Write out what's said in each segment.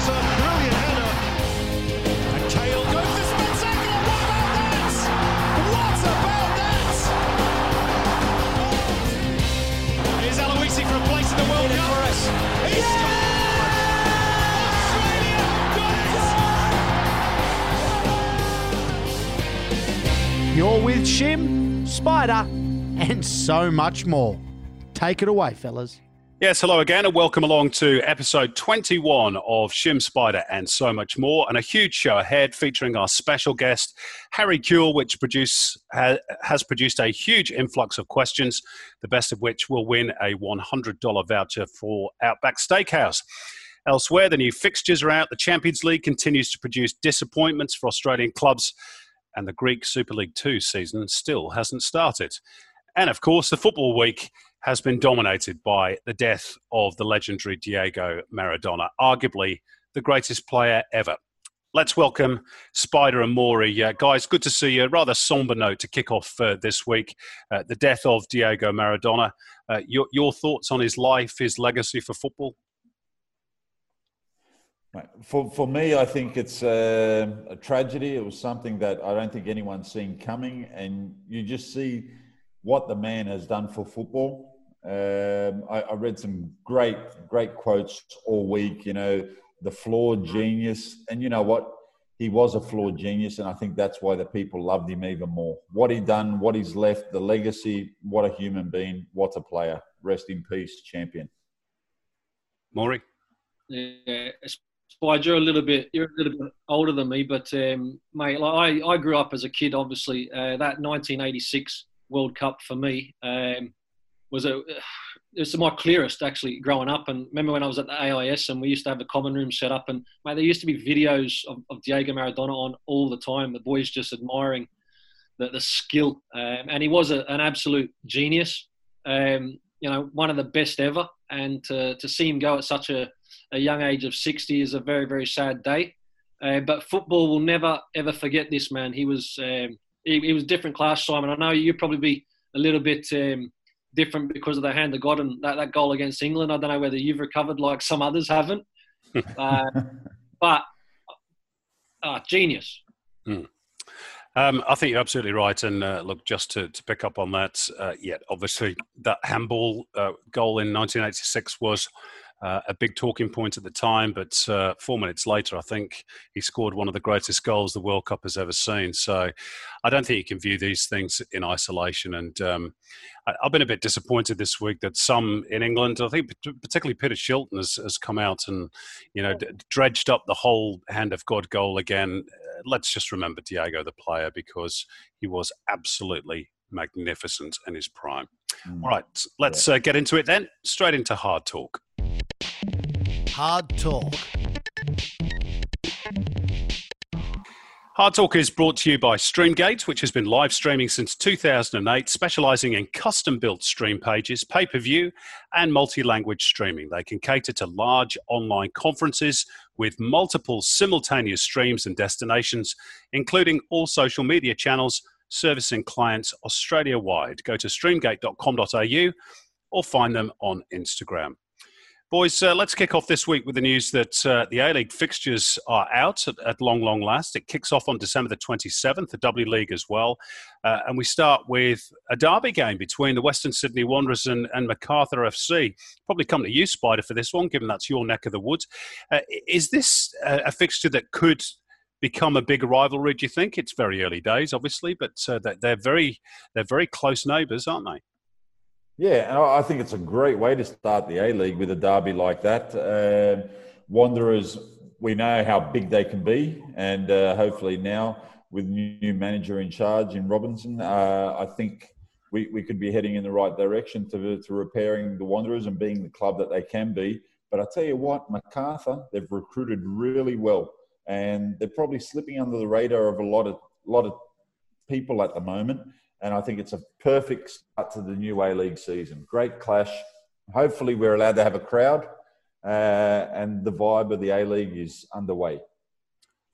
brilliant header. And Kewell goes to. What about that? What about that? Here's Aloisi for a place in the World Cup. He scored! Australia got it! You're with Shim, Spider, and so much more. Take it away, fellas. Yes, hello again, and welcome along to episode 21 of Shim Spider and so much more. And a huge show ahead featuring our special guest, Harry Kewell, which produce, ha, has produced a huge influx of questions, the best of which will win a $100 voucher for Outback Steakhouse. Elsewhere, the new fixtures are out. The Champions League continues to produce disappointments for Australian clubs, and the Greek Super League 2 season still hasn't started. And of course, the Football Week has been dominated by the death of the legendary Diego Maradona, arguably the greatest player ever. Let's welcome Spider and Maury. Uh, guys, good to see you. Rather somber note to kick off uh, this week. Uh, the death of Diego Maradona. Uh, your, your thoughts on his life, his legacy for football? For for me, I think it's a, a tragedy. It was something that I don't think anyone's seen coming, and you just see what the man has done for football. Um, I, I read some great great quotes all week. You know, the flawed genius, and you know what? He was a flawed genius, and I think that's why the people loved him even more. What he done, what he's left, the legacy. What a human being! What a player! Rest in peace, champion. Maury? Yeah, Spide, you're a little bit you're a little bit older than me, but um, mate, like I, I grew up as a kid. Obviously, uh, that 1986 World Cup for me um, was a it was my clearest actually growing up. And remember when I was at the AIS and we used to have the common room set up, and mate, there used to be videos of, of Diego Maradona on all the time. The boys just admiring the, the skill, um, and he was a, an absolute genius. Um, you know, one of the best ever, and to, to see him go at such a a young age of 60 is a very, very sad day. Uh, but football will never, ever forget this man. He was, um, he, he, was different class, Simon. I know you'd probably be a little bit um, different because of the hand of God and that, that goal against England. I don't know whether you've recovered like some others haven't. uh, but uh, genius. Mm. Um, I think you're absolutely right. And uh, look, just to, to pick up on that, uh, yeah, obviously that handball uh, goal in 1986 was uh, a big talking point at the time, but uh, four minutes later, I think he scored one of the greatest goals the World Cup has ever seen. So I don't think you can view these things in isolation. And um, I, have been a bit disappointed this week that some in England, I think particularly Peter Shilton, has, has come out and you know dredged up the whole hand of God goal again. Uh, let's just remember Diego, the player, because he was absolutely magnificent in his prime. Mm. All right, let's uh, get into it then. Straight into hard talk. Hard talk. Hard Talk is brought to you by Streamgate, which has been live streaming since 2008, specializing in custom built stream pages, pay per view, and multi language streaming. They can cater to large online conferences with multiple simultaneous streams and destinations, including all social media channels, servicing clients Australia wide. Go to streamgate.com.au or find them on Instagram. Boys, uh, let's kick off this week with the news that uh, the A League fixtures are out at, at, long, long last. It kicks off on December the 27th, the W League as well. Uh, and we start with a derby game between the Western Sydney Wanderers and, and Macarthur FC. Probably come to you, Spider, for this one, given that's your neck of the woods. Uh, is this a, fixture that could become a big rivalry? Do you think it's very early days, obviously, but uh, they're very they're very close neighbours, aren't they? Yeah, and I think it's a great way to start the A League with a derby like that. Uh, Wanderers, we know how big they can be, and uh, hopefully now with new manager in charge in Robinson, uh, I think we, we could be heading in the right direction to, to repairing the Wanderers and being the club that they can be. But I tell you what, Macarthur, they've recruited really well, and they're probably slipping under the radar of a lot of lot of people at the moment and I think it's a perfect start to the new A League season. Great clash. Hopefully, we're allowed to have a crowd, uh, and the vibe of the A League is underway.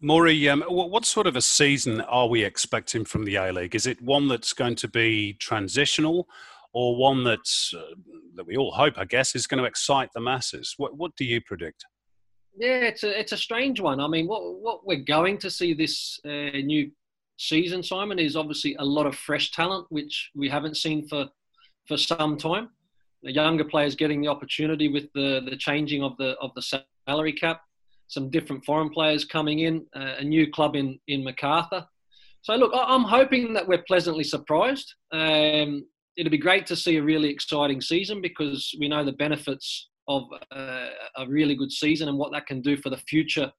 Maury, um, what sort of a season are we expecting from the A League? Is it one that's going to be transitional, or one that's uh, that we all hope, I guess, is going to excite the masses? What What do you predict? Yeah, it's a it's a strange one. I mean, what what we're going to see this uh, new season, Simon, is obviously a lot of fresh talent, which we haven't seen for for some time. The younger players getting the opportunity with the the changing of the of the salary cap, some different foreign players coming in, uh, a new club in in Macarthur. So look, I'm hoping that we're pleasantly surprised. Um, it'd be great to see a really exciting season because we know the benefits of uh, a really good season and what that can do for the future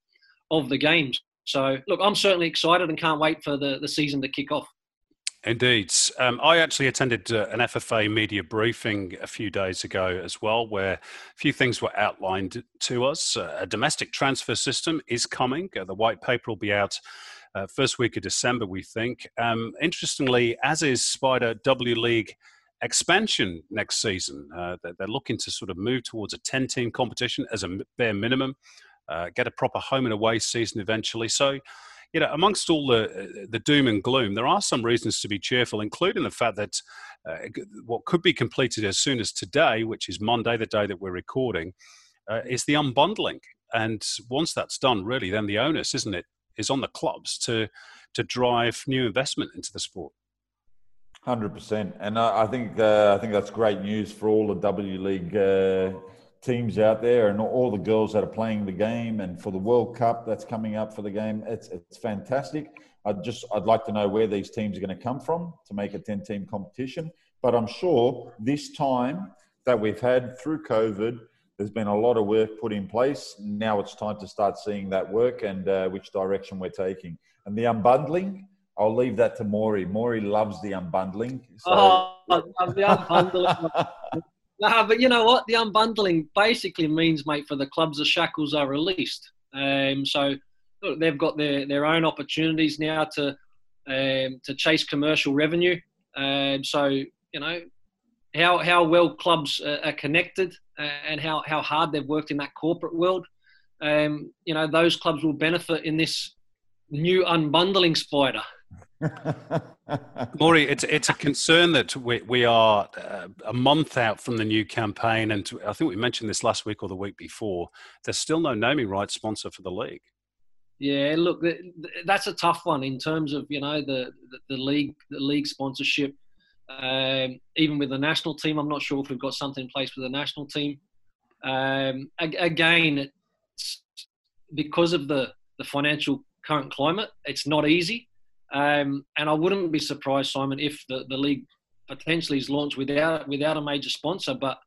of the games. So, look, I'm certainly excited and can't wait for the, the season to kick off. Indeed. Um, I actually attended uh, an FFA media briefing a few days ago as well, where a few things were outlined to us. Uh, a domestic transfer system is coming. Uh, the white paper will be out uh, first week of December, we think. Um, interestingly, as is Spider W League expansion next season. Uh, they're looking to sort of move towards a 10 team competition as a bare minimum uh, get a proper home and away season eventually. So, you know, amongst all the the doom and gloom, there are some reasons to be cheerful, including the fact that uh, what could be completed as soon as today, which is Monday, the day that we're recording, uh, is the unbundling. And once that's done, really, then the onus, isn't it, is on the clubs to to drive new investment into the sport. Hundred percent, and I, I think uh, I think that's great news for all the W League uh, teams out there and all the girls that are playing the game and for the World Cup that's coming up for the game. It's, it's fantastic. I'd just, I'd like to know where these teams are going to come from to make a 10 team competition. But I'm sure this time that we've had through COVID, there's been a lot of work put in place. Now it's time to start seeing that work and uh, which direction we're taking. And the unbundling, I'll leave that to Maury. Maury loves the unbundling. So... Oh, I love the unbundling. Nah, but you know what? The unbundling basically means, mate, for the clubs, the shackles are released. Um, so look, they've got their, their own opportunities now to um, to chase commercial revenue. Um, so you know how how well clubs are connected uh, and how how hard they've worked in that corporate world. Um, you know those clubs will benefit in this new unbundling spider. Maury, it's it's a concern that we we are uh, a month out from the new campaign, and I think we mentioned this last week or the week before. There's still no naming rights sponsor for the league. Yeah, look, that's a tough one in terms of you know the the, the league the league sponsorship. Um, even with the national team, I'm not sure if we've got something in place for the national team. Um, again, because of the the financial current climate. It's not easy. Um, and I wouldn't be surprised, Simon, if the, the league potentially is launched without without a major sponsor. But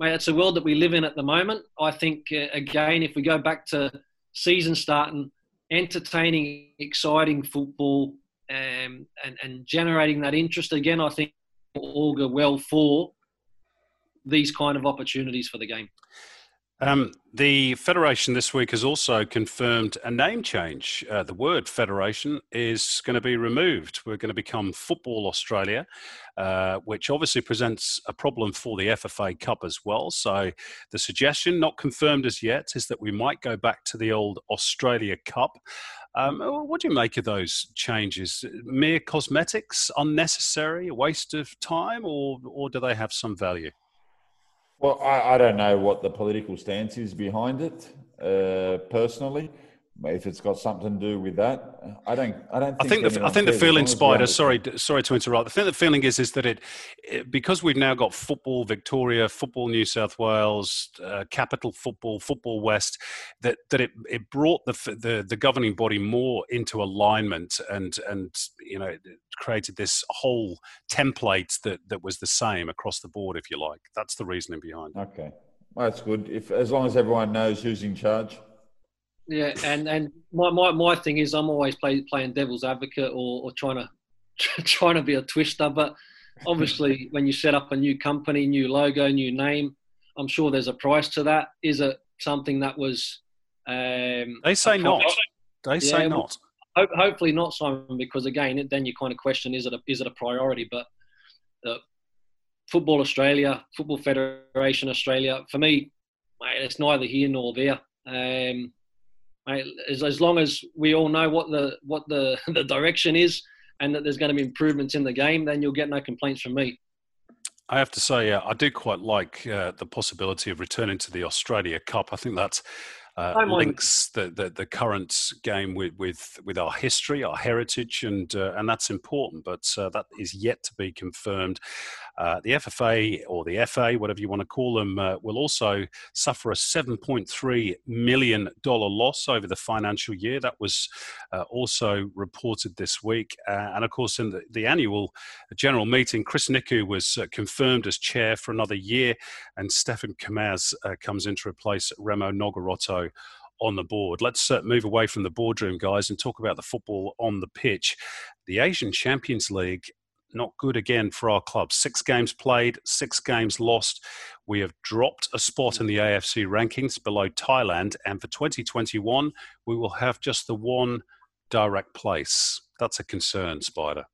mate, it's a world that we live in at the moment. I think uh, again, if we go back to season starting, entertaining, exciting football, um, and and generating that interest again, I think augur well for these kind of opportunities for the game. Um, the Federation this week has also confirmed a name change. Uh, the word Federation is going to be removed. We're going to become Football Australia, uh, which obviously presents a problem for the FFA Cup as well. So, the suggestion, not confirmed as yet, is that we might go back to the old Australia Cup. Um, what do you make of those changes? Mere cosmetics, unnecessary, a waste of time, or, or do they have some value? Well, I, I don't know what the political stance is behind it, uh, personally. If it's got something to do with that, I don't. I don't. Think I think the, I think the feeling, Spider. Sorry, sorry to interrupt. I think the feeling is is that it, it because we've now got football Victoria, football New South Wales, uh, capital football, football West, that that it, it brought the, the the governing body more into alignment and and you know created this whole template that that was the same across the board, if you like. That's the reasoning behind. it. Okay, well, that's good. If as long as everyone knows who's in charge. Yeah, and and my, my, my thing is I'm always play, playing devil's advocate or, or trying to trying to be a twister, but obviously when you set up a new company, new logo, new name, I'm sure there's a price to that. Is it something that was? Um, they say not. They yeah, say not. Well, hopefully not, Simon, because again, then you kind of question: is it a, is it a priority? But the Football Australia, Football Federation Australia, for me, mate, it's neither here nor there. Um, as, as long as we all know what the what the, the direction is and that there's going to be improvements in the game, then you'll get no complaints from me. I have to say, uh, I do quite like uh, the possibility of returning to the Australia Cup. I think that's uh, links the, the, the, current game with, with, with our history, our heritage, and, uh, and that's important, but uh, that is yet to be confirmed. Uh, the FFA or the FA, whatever you want to call them, uh, will also suffer a $7.3 million loss over the financial year. That was uh, also reported this week. and of course, in the, the, annual general meeting, Chris Nikou was confirmed as chair for another year, and Stefan Kamasz comes in to replace Remo Nogarotto on the board. Let's uh, move away from the boardroom, guys, and talk about the football on the pitch. The Asian Champions League, not good again for our club. Six games played, six games lost. We have dropped a spot in the AFC rankings below Thailand, and for 2021, we will have just the one direct place. That's a concern, Spider.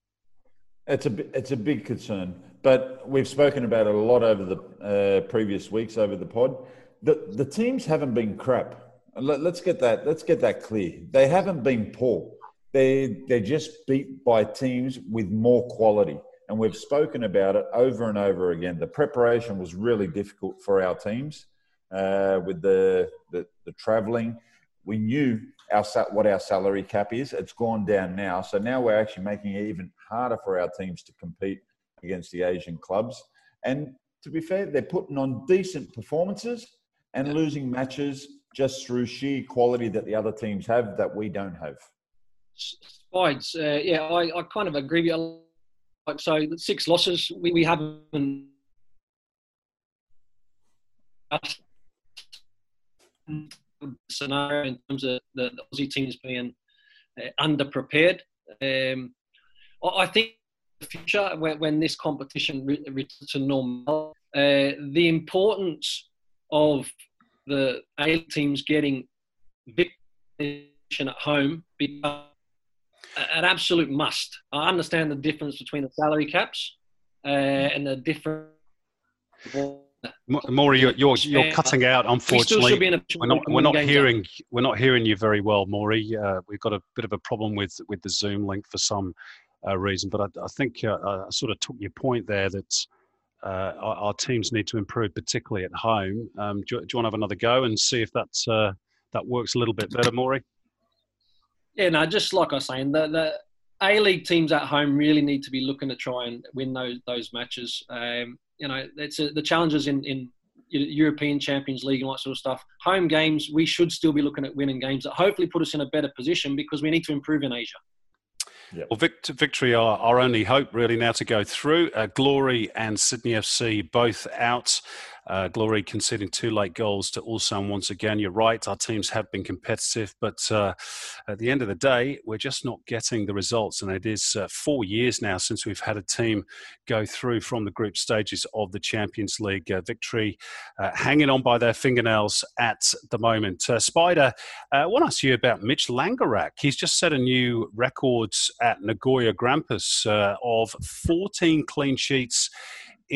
It's a it's a big concern, but we've spoken about it a lot over the uh, previous weeks over the pod the the teams haven't been crap. Let, us get that let's get that clear. They haven't been poor. They they're just beat by teams with more quality, and we've spoken about it over and over again. The preparation was really difficult for our teams uh, with the the, the traveling. We knew our what our salary cap is. It's gone down now, so now we're actually making it even harder for our teams to compete against the Asian clubs. And to be fair, they're putting on decent performances and losing matches just through sheer quality that the other teams have that we don't have. Spides, uh, yeah, I, I kind of agree with you. So six losses, we, we haven't scenario in terms of the, Aussie teams being uh, underprepared. Um, I think the future when, when this competition returns to normal, uh, the importance of the A teams getting victory at home become an absolute must. I understand the difference between the salary caps uh, and the different. Maury, you're, you're, you're cutting out. Unfortunately, we we're not we're not hearing time. we're not hearing you very well, Maury. Uh, we've got a bit of a problem with with the Zoom link for some uh, reason, but I, I think uh, I sort of took your point there that uh, our, our, teams need to improve, particularly at home. Um, do, do, you want to have another go and see if that's, uh, that works a little bit better, Maury? Yeah, no, just like I was saying, the, the A League teams at home really need to be looking to try and win those those matches. Um, you know, it's a, the challenges in, in European Champions League and all that sort of stuff. Home games, we should still be looking at winning games that hopefully put us in a better position because we need to improve in Asia. Yep. Well, victory are our only hope really now to go through. Uh, Glory and Sydney FC both out. Uh, Glory conceding two late goals to Ulsan once again. You're right, our teams have been competitive, but uh, at the end of the day, we're just not getting the results. And it is uh, four years now since we've had a team go through from the group stages of the Champions League uh, victory, uh, hanging on by their fingernails at the moment. Uh, Spider, I want to ask you about Mitch Langerak. He's just set a new record at Nagoya Grampus of 14 clean sheets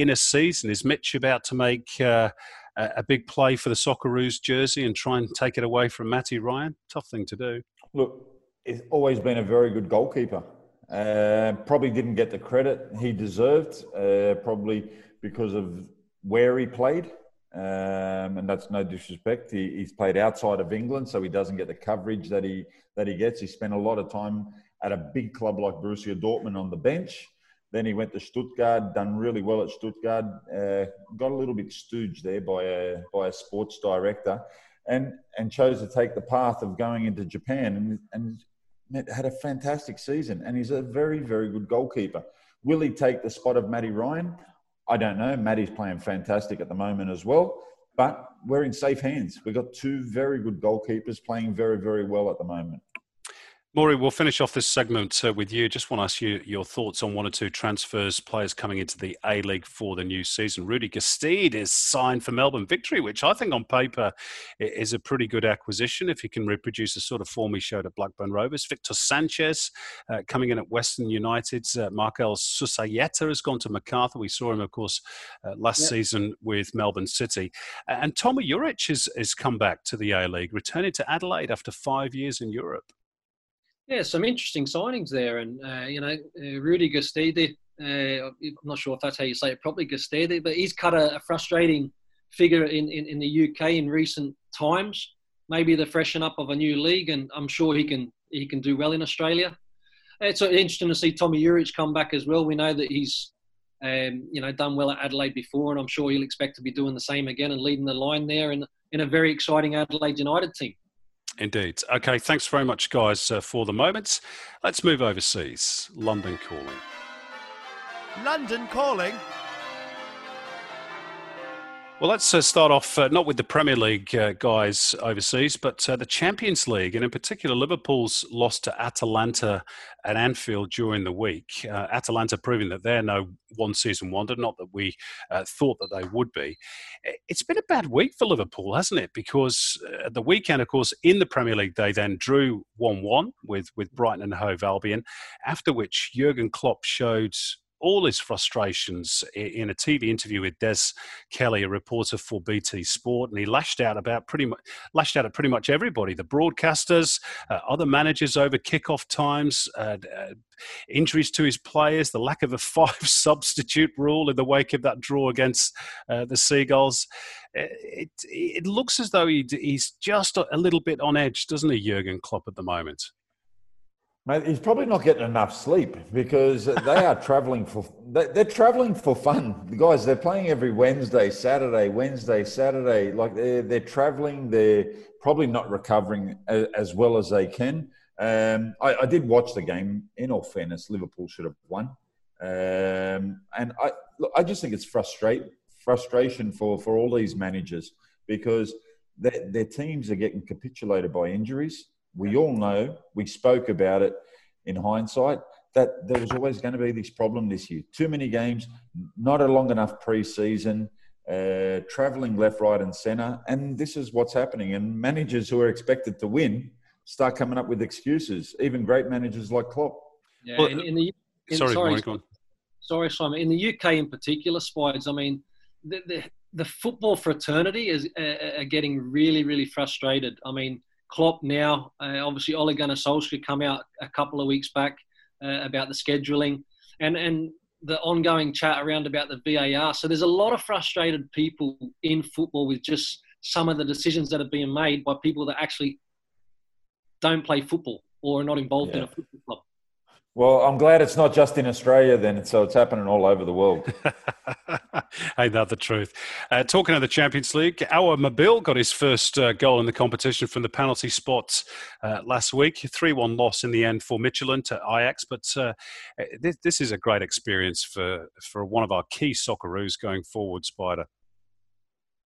in a season. Is Mitch about to make uh, a big play for the Socceroos jersey and try and take it away from Matty Ryan? Tough thing to do. Look, he's always been a very good goalkeeper. Uh, probably didn't get the credit he deserved, uh, probably because of where he played. Um, and that's no disrespect. He, he's played outside of England, so he doesn't get the coverage that he that he gets. He spent a lot of time at a big club like Borussia Dortmund on the bench. Then he went to Stuttgart, done really well at Stuttgart. Uh, got a little bit stooged there by a by a sports director, and and chose to take the path of going into Japan and and had a fantastic season. And he's a very very good goalkeeper. Will he take the spot of Matty Ryan? I don't know. Matty's playing fantastic at the moment as well. But we're in safe hands. We've got two very good goalkeepers playing very, very well at the moment. Maury, we'll finish off this segment uh, with you. Just want to ask you your thoughts on one or two transfers, players coming into the A League for the new season. Rudy Gestede is signed for Melbourne Victory, which I think on paper is a pretty good acquisition if he can reproduce the sort of form he showed at Blackburn Rovers. Victor Sanchez uh, coming in at Western United. Uh, Markel Susaeta has gone to Macarthur. We saw him, of course, uh, last yep. season with Melbourne City. And Tomi Juric has, has come back to the A League, returning to Adelaide after five years in Europe. Yeah, some interesting signings there, and uh, you know, uh, Rudy Gestede. Uh, I'm not sure if that's how you say it properly, Gestede, but he's cut a, a frustrating figure in, in, in, the UK in recent times. Maybe the freshen up of a new league, and I'm sure he can he can do well in Australia. It's interesting to see Tommy Juric come back as well. We know that he's um, you know done well at Adelaide before, and I'm sure he'll expect to be doing the same again and leading the line there in in a very exciting Adelaide United team. Indeed. Okay, thanks very much, guys, uh, for the moments. Let's move overseas. London calling. London calling. Well, let's uh, start off uh, not with the Premier League uh, guys overseas, but uh, the Champions League, and in particular, Liverpool's loss to Atalanta at Anfield during the week. Uh, Atalanta proving that they're no one season wonder, not that we uh, thought that they would be. It's been a bad week for Liverpool, hasn't it? Because at the weekend, of course, in the Premier League, they then drew 1 1 with, with Brighton and Hove Albion, after which Jurgen Klopp showed all his frustrations in a TV interview with Des Kelly, a reporter for BT Sport, and he lashed out about pretty much lashed out at pretty much everybody: the broadcasters, uh, other managers over kickoff times, uh, uh, injuries to his players, the lack of a five substitute rule in the wake of that draw against uh, the Seagulls. It, it, looks as though he, he's just a little bit on edge, doesn't he, Jurgen Klopp, at the moment? Mate, he's probably not getting enough sleep because they are travelling for they're travelling for fun. The guys, they're playing every Wednesday, Saturday, Wednesday, Saturday. Like they're they're travelling. They're probably not recovering as, as well as they can. Um, I, I, did watch the game. In all fairness, Liverpool should have won, um, and I look, I just think it's frustrate frustration for for all these managers because their, their teams are getting capitulated by injuries we all know, we spoke about it in hindsight, that there was always going to be this problem this year. Too many games, not a long enough pre-season, uh, travelling left, right, and centre, and this is what's happening. And managers who are expected to win start coming up with excuses. Even great managers like Klopp. Yeah, well, in, in, the in, sorry, sorry, Mike, sorry, Simon. In the UK, in particular, Spides. I mean, the, the, the football fraternity is uh, are getting really, really frustrated. I mean, Klopp now, uh, obviously Ole Gunnar Solskjaer come out a couple of weeks back uh, about the scheduling and, and the ongoing chat around about the VAR. So there's a lot of frustrated people in football with just some of the decisions that are being made by people that actually don't play football or are not involved yeah. in a football club. Well, I'm glad it's not just in Australia then, so it's happening all over the world. Ain't that the truth? Uh, talking of the Champions League, Awer Mabil got his first uh, goal in the competition from the penalty spot uh, last week. 3 1 loss in the end for Midtjylland to Ajax, but uh, this, this, is a great experience for, for one of our key Socceroos going forward, Spider.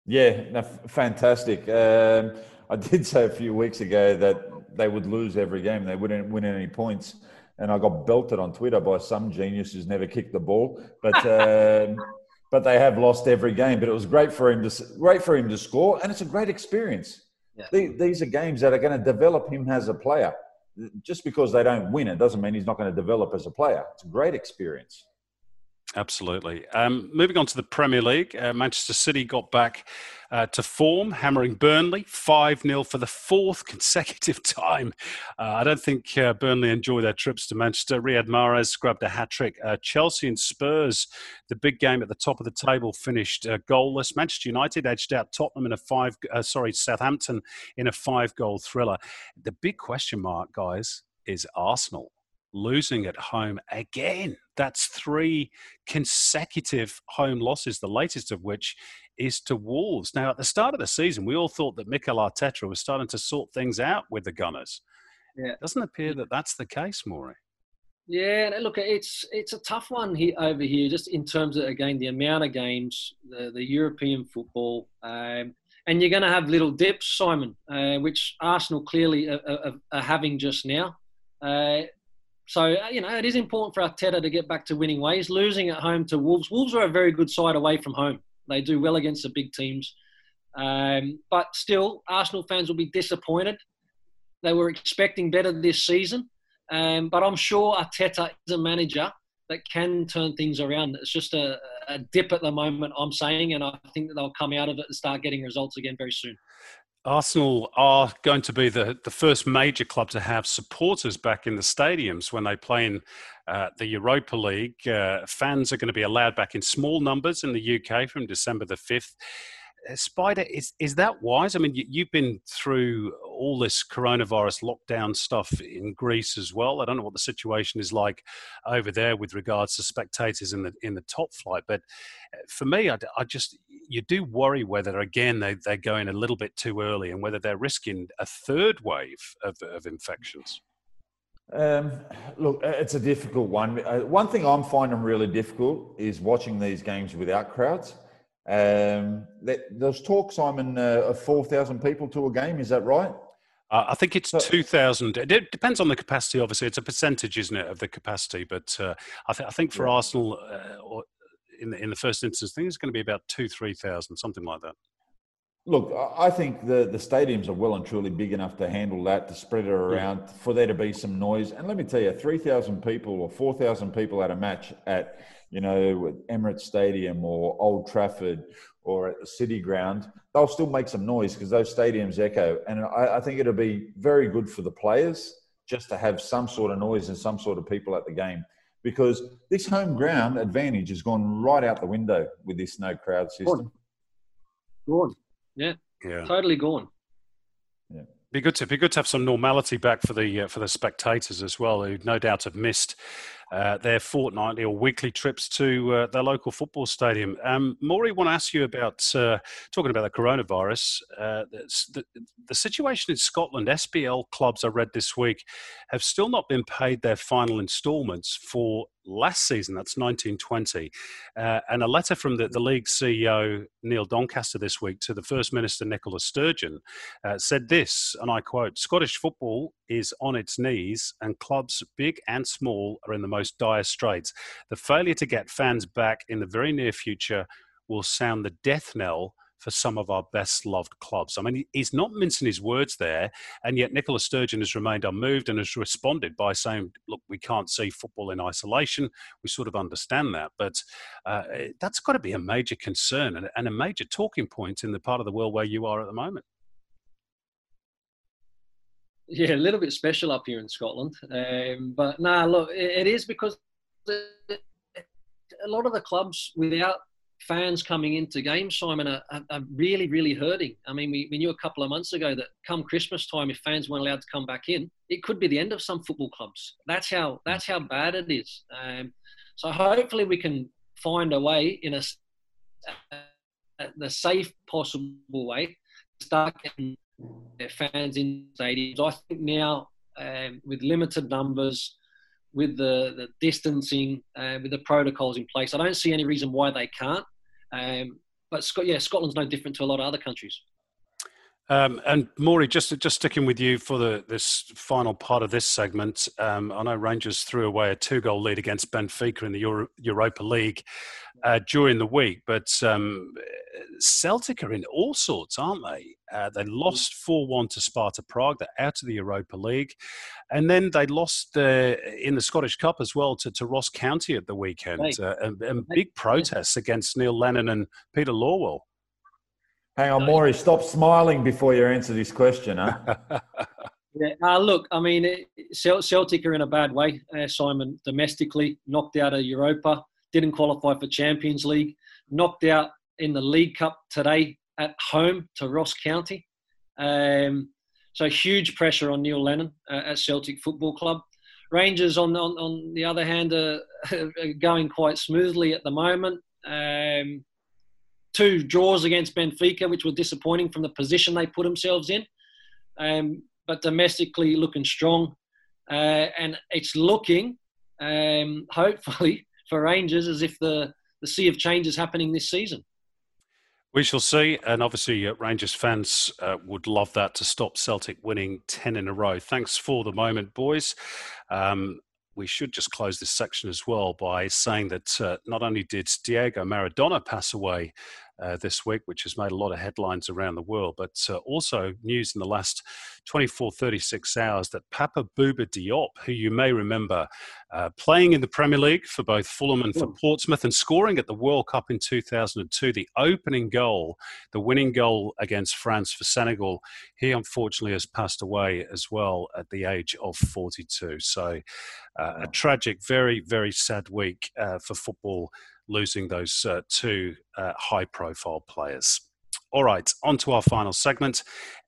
Yeah, no, f- fantastic. Um, I did say a few weeks ago that they would lose every game; they wouldn't win any points, and I got belted on Twitter by some genius who's never kicked the ball. But um, but they have lost every game. But it was great for him to great for him to score, and it's a great experience. Yeah. The- These are games that are going to develop him as a player. Just because they don't win, it doesn't mean he's not going to develop as a player. It's a great experience. Absolutely. Um, moving on to the Premier League, uh, Manchester City got back uh, to form, hammering Burnley 5 0 for the fourth consecutive time. Uh, I don't think uh, Burnley enjoy their trips to Manchester. Riyad Mahrez grabbed a hat trick. Uh, Chelsea and Spurs, the big game at the top of the table, finished uh, goalless. Manchester United edged out Tottenham in a five, sorry, Southampton in a five goal thriller. The big question mark, guys, is Arsenal losing at home again. That's three consecutive home losses, the latest of which is to Wolves. Now, at the start of the season, we all thought that Mikel Arteta was starting to sort things out with the Gunners. Yeah. It doesn't appear that that's the case, Maury. Yeah, look, it's it's a tough one here over here, just in terms of again the amount of games, the, the European football, um, and you're going to have little dips, Simon, uh, which Arsenal clearly are, are, are having just now. Uh, so uh, you know it is important for Arteta to get back to winning ways. Losing at home to Wolves, Wolves are a very good side away from home. They do well against the big teams, um, but still, Arsenal fans will be disappointed. They were expecting better this season. Um, but I'm sure Arteta is a manager that can turn things around. It's just a, a, dip at the moment, I'm saying, and I think that they'll come out of it and start getting results again very soon. Arsenal are going to be the, the first major club to have supporters back in the stadiums when they play in uh, the Europa League. Uh, fans are going to be allowed back in small numbers in the UK from December the 5th. Spider, is, is that wise? I mean, you, you've been through all this coronavirus lockdown stuff in Greece as well. I don't know what the situation is like over there with regards to spectators in the in the top flight, but uh, for me, I, I just you do worry whether again they, they're going a little bit too early and whether they're risking a third wave of, of infections. Um, look, it's a difficult one. Uh, one thing I'm finding really difficult is watching these games without crowds. Um, that, there's talk, Simon, uh, of 4,000 people to a game. Is that right? Uh, I think it's So- 2,000. It depends on the capacity, obviously. It's a percentage, isn't it, of the capacity? But uh, I, th- I think for Arsenal, uh, or in, the, in the first instance, I think it's going to be about two, 3,000, something like that. Look, I think the, the stadiums are well and truly big enough to handle that, to spread it around, for there to be some noise. And let me tell you, 3,000 people or 4,000 people at a match at, you know, Emirates Stadium or Old Trafford or at the City Ground, they'll still make some noise because those stadiums echo. And I, I think it'll be very good for the players just to have some sort of noise and some sort of people at the game. Because this home ground advantage has gone right out the window with this no crowd system. Gone. Yeah, Yeah. totally gone. Yeah. Be good to be good to have some normality back for the uh, for the spectators as well, who no doubt have missed uh, their fortnightly or weekly trips to uh, their local football stadium. Um, Maury, want to ask you about uh, talking about the coronavirus. Uh, the, the situation in Scotland, SBL clubs I read this week have still not been paid their final instalments for last season. That's 1920, uh, and a letter from the, the league CEO Neil Doncaster this week to the First Minister Nicola Sturgeon uh, said this, and I quote Scottish football is on its knees, and clubs, big and small, are in the most dire straits. The failure to get fans back in the very near future will sound the death knell for some of our best loved clubs. I mean, he's not mincing his words there, and yet Nicola Sturgeon has remained unmoved and has responded by saying, Look, we can't see football in isolation. We sort of understand that, but uh, that's got to be a major concern and, and a major talking point in the part of the world where you are at the moment. Yeah, a little bit special up here in Scotland. Um, but nah, look, it, it is because the- a lot of the clubs without fans coming into games, Simon, are, are- really, really hurting. I mean, we, we knew a couple of months ago that come Christmas time, if fans weren't allowed to come back in, it could be the end of some football clubs. That's how that's how bad it is. Um, so hopefully we can find a way in a the safe possible way to start getting their fans in stadiums. I think now, um, with limited numbers, with the, the distancing, uh, with the protocols in place, I don't see any reason why they can't. Um, but yeah, Scotland's no different to a lot of other countries. Um, and Maury, just just sticking with you for the this final part of this segment, um, I know Rangers threw away a two goal lead against Benfica in the Euro- Europa League uh, during the week, but um, Celtic are in all sorts, aren't they? Uh, they lost four one to Sparta Prague. They're out of the Europa League, and then they lost uh, in the Scottish Cup as well to, to Ross County at the weekend, Right. uh, and, and big protests against Neil Lennon and Peter Lawwell. Hang on, Maury, stop smiling before you answer this question, huh? Yeah, uh, look, I mean, it- Celtic are in a bad way, uh, Simon, domestically, knocked out of Europa, didn't qualify for Champions League, knocked out in the League Cup today at home to Ross County. Um, so huge pressure on Neil Lennon uh, at Celtic Football Club. Rangers, on, on, on the other hand, are, are going quite smoothly at the moment. Um, two draws against Benfica, which were disappointing from the position they put themselves in. Um, but domestically looking strong. Uh, and it's looking, um, hopefully, for Rangers as if the, the sea of change is happening this season. We shall see. And obviously, uh, Rangers fans uh, would love that to stop Celtic winning 10 in a row. Thanks for the moment, boys. Um, we should just close this section as well by saying that uh, not only did Diego Maradona pass away uh, this week, which has made a lot of headlines around the world, but uh, also news in the last 24, 36 hours that Papa Bouba Diop, who you may remember uh, playing in the Premier League for both Fulham and for Portsmouth and scoring at the World Cup in 2002, the opening goal, the winning goal against France for Senegal, he unfortunately has passed away as well at the age of 42. So uh, a tragic, very, very sad week uh, for football, losing those uh, two uh, high profile players. All right, on to our final segment.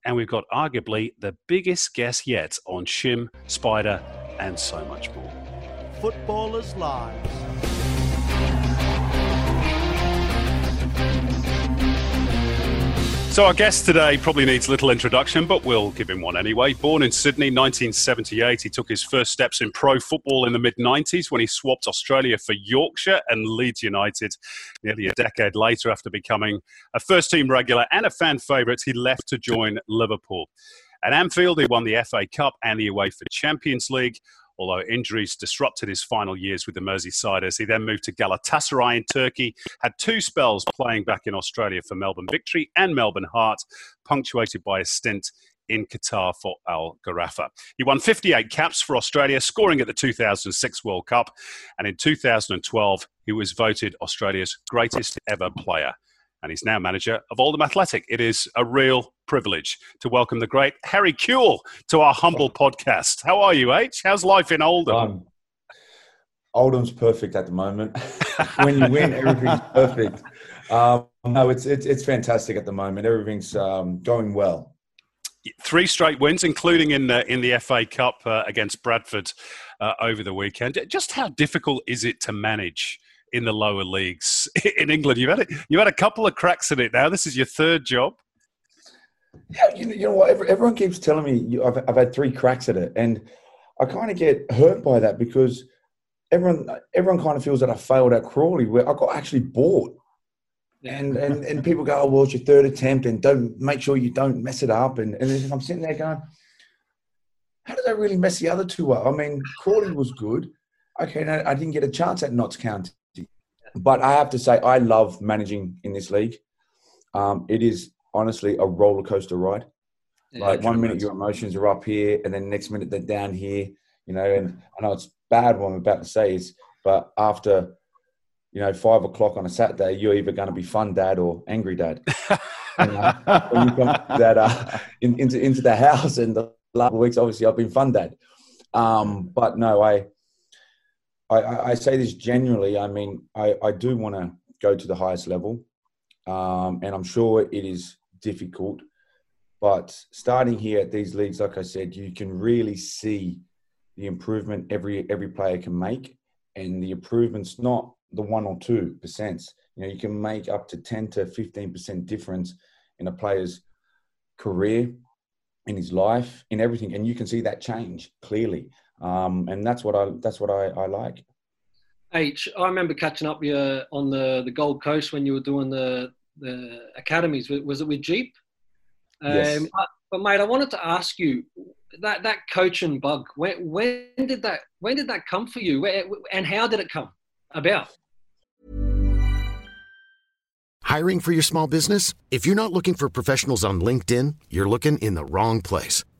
And we've got arguably the biggest guest yet on Shim, Spider, and so much more. Footballers' lives. So, our guest today probably needs little introduction, but we'll give him one anyway. Born in Sydney, 1978, he took his first steps in pro football in the mid 90s when he swapped Australia for Yorkshire and Leeds United. Nearly a decade later, after becoming a first team regular and a fan favourite, he left to join Liverpool. At Anfield, he won the FA Cup and the UEFA Champions League. Although injuries disrupted his final years with the Merseysiders, he then moved to Galatasaray in Turkey, had two spells playing back in Australia for Melbourne Victory and Melbourne Heart, punctuated by a stint in Qatar for Al Gharafa. He won 58 caps for Australia, scoring at the 2006 World Cup, and in 2012 he was voted Australia's greatest ever player. And he's now manager of Oldham Athletic. It is a real privilege to welcome the great Harry Kewell to our humble podcast. How are you, H? How's life in Oldham? Um, Oldham's perfect at the moment. when you win, everything's perfect. Um, no, it's, it's it's fantastic at the moment. Everything's um, going well. Three straight wins, including in the in the FA Cup uh, against Bradford uh, over the weekend. Just how difficult is it to manage in the lower leagues in England? You've had it, you've had a couple of cracks at it now. This is your third job. Yeah, you know, you know what? Everyone keeps telling me you, I've, I've had three cracks at it, and I kind of get hurt by that because everyone everyone kind of feels that I failed at Crawley, where I got actually bought. And, and and people go, oh, well, it's your third attempt, and don't make sure you don't mess it up. And, and I'm sitting there going, how did I really mess the other two up? I mean, Crawley was good. Okay, no, I didn't get a chance at Notts County, but I have to say, I love managing in this league. Um, it is honestly a roller coaster ride. Like one minute your emotions are up here, and then next minute they're down here. You know, and I know it's bad what I'm about to say is, but after you know five o'clock on a Saturday, you're either going to be fun dad or angry dad. you know, when you come that uh, in, into into the house, and the last weeks obviously I've been fun dad. Um, but no, I, I I say this genuinely. I mean, I I do want to go to the highest level, um, and I'm sure it is difficult. But starting here at these leagues, like I said, you can really see the improvement every every player can make, and the improvement's not the one or two percent. You know, you can make up to ten to fifteen percent difference in a player's career, in his life, in everything, and you can see that change clearly. Um, and that's what I that's what I, I like. H, I remember catching up with you on the, the Gold Coast when you were doing the the academies. Was it with Jeep? Yes. Um, but mate, I wanted to ask you that that coaching bug. When when did that when did that come for you? Where, and how did it come about? Hiring for your small business? If you're not looking for professionals on LinkedIn, you're looking in the wrong place.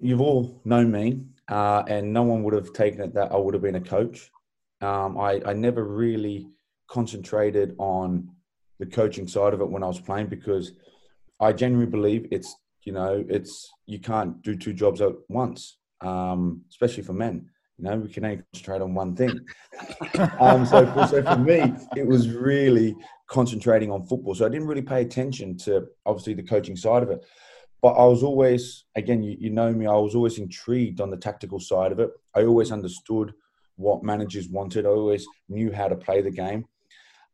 you've all known me, uh, and no one would have taken it that I would have been a coach. Um, I, I never really concentrated on the coaching side of it when I was playing because I genuinely believe it's you know it's you can't do two jobs at once, um, especially for men. You know, we can only concentrate on one thing. um, so, for, so for me, it was really concentrating on football. So I didn't really pay attention to obviously the coaching side of it. But I was always, again, you, you know me, I was always intrigued on the tactical side of it. I always understood what managers wanted. I always knew how to play the game.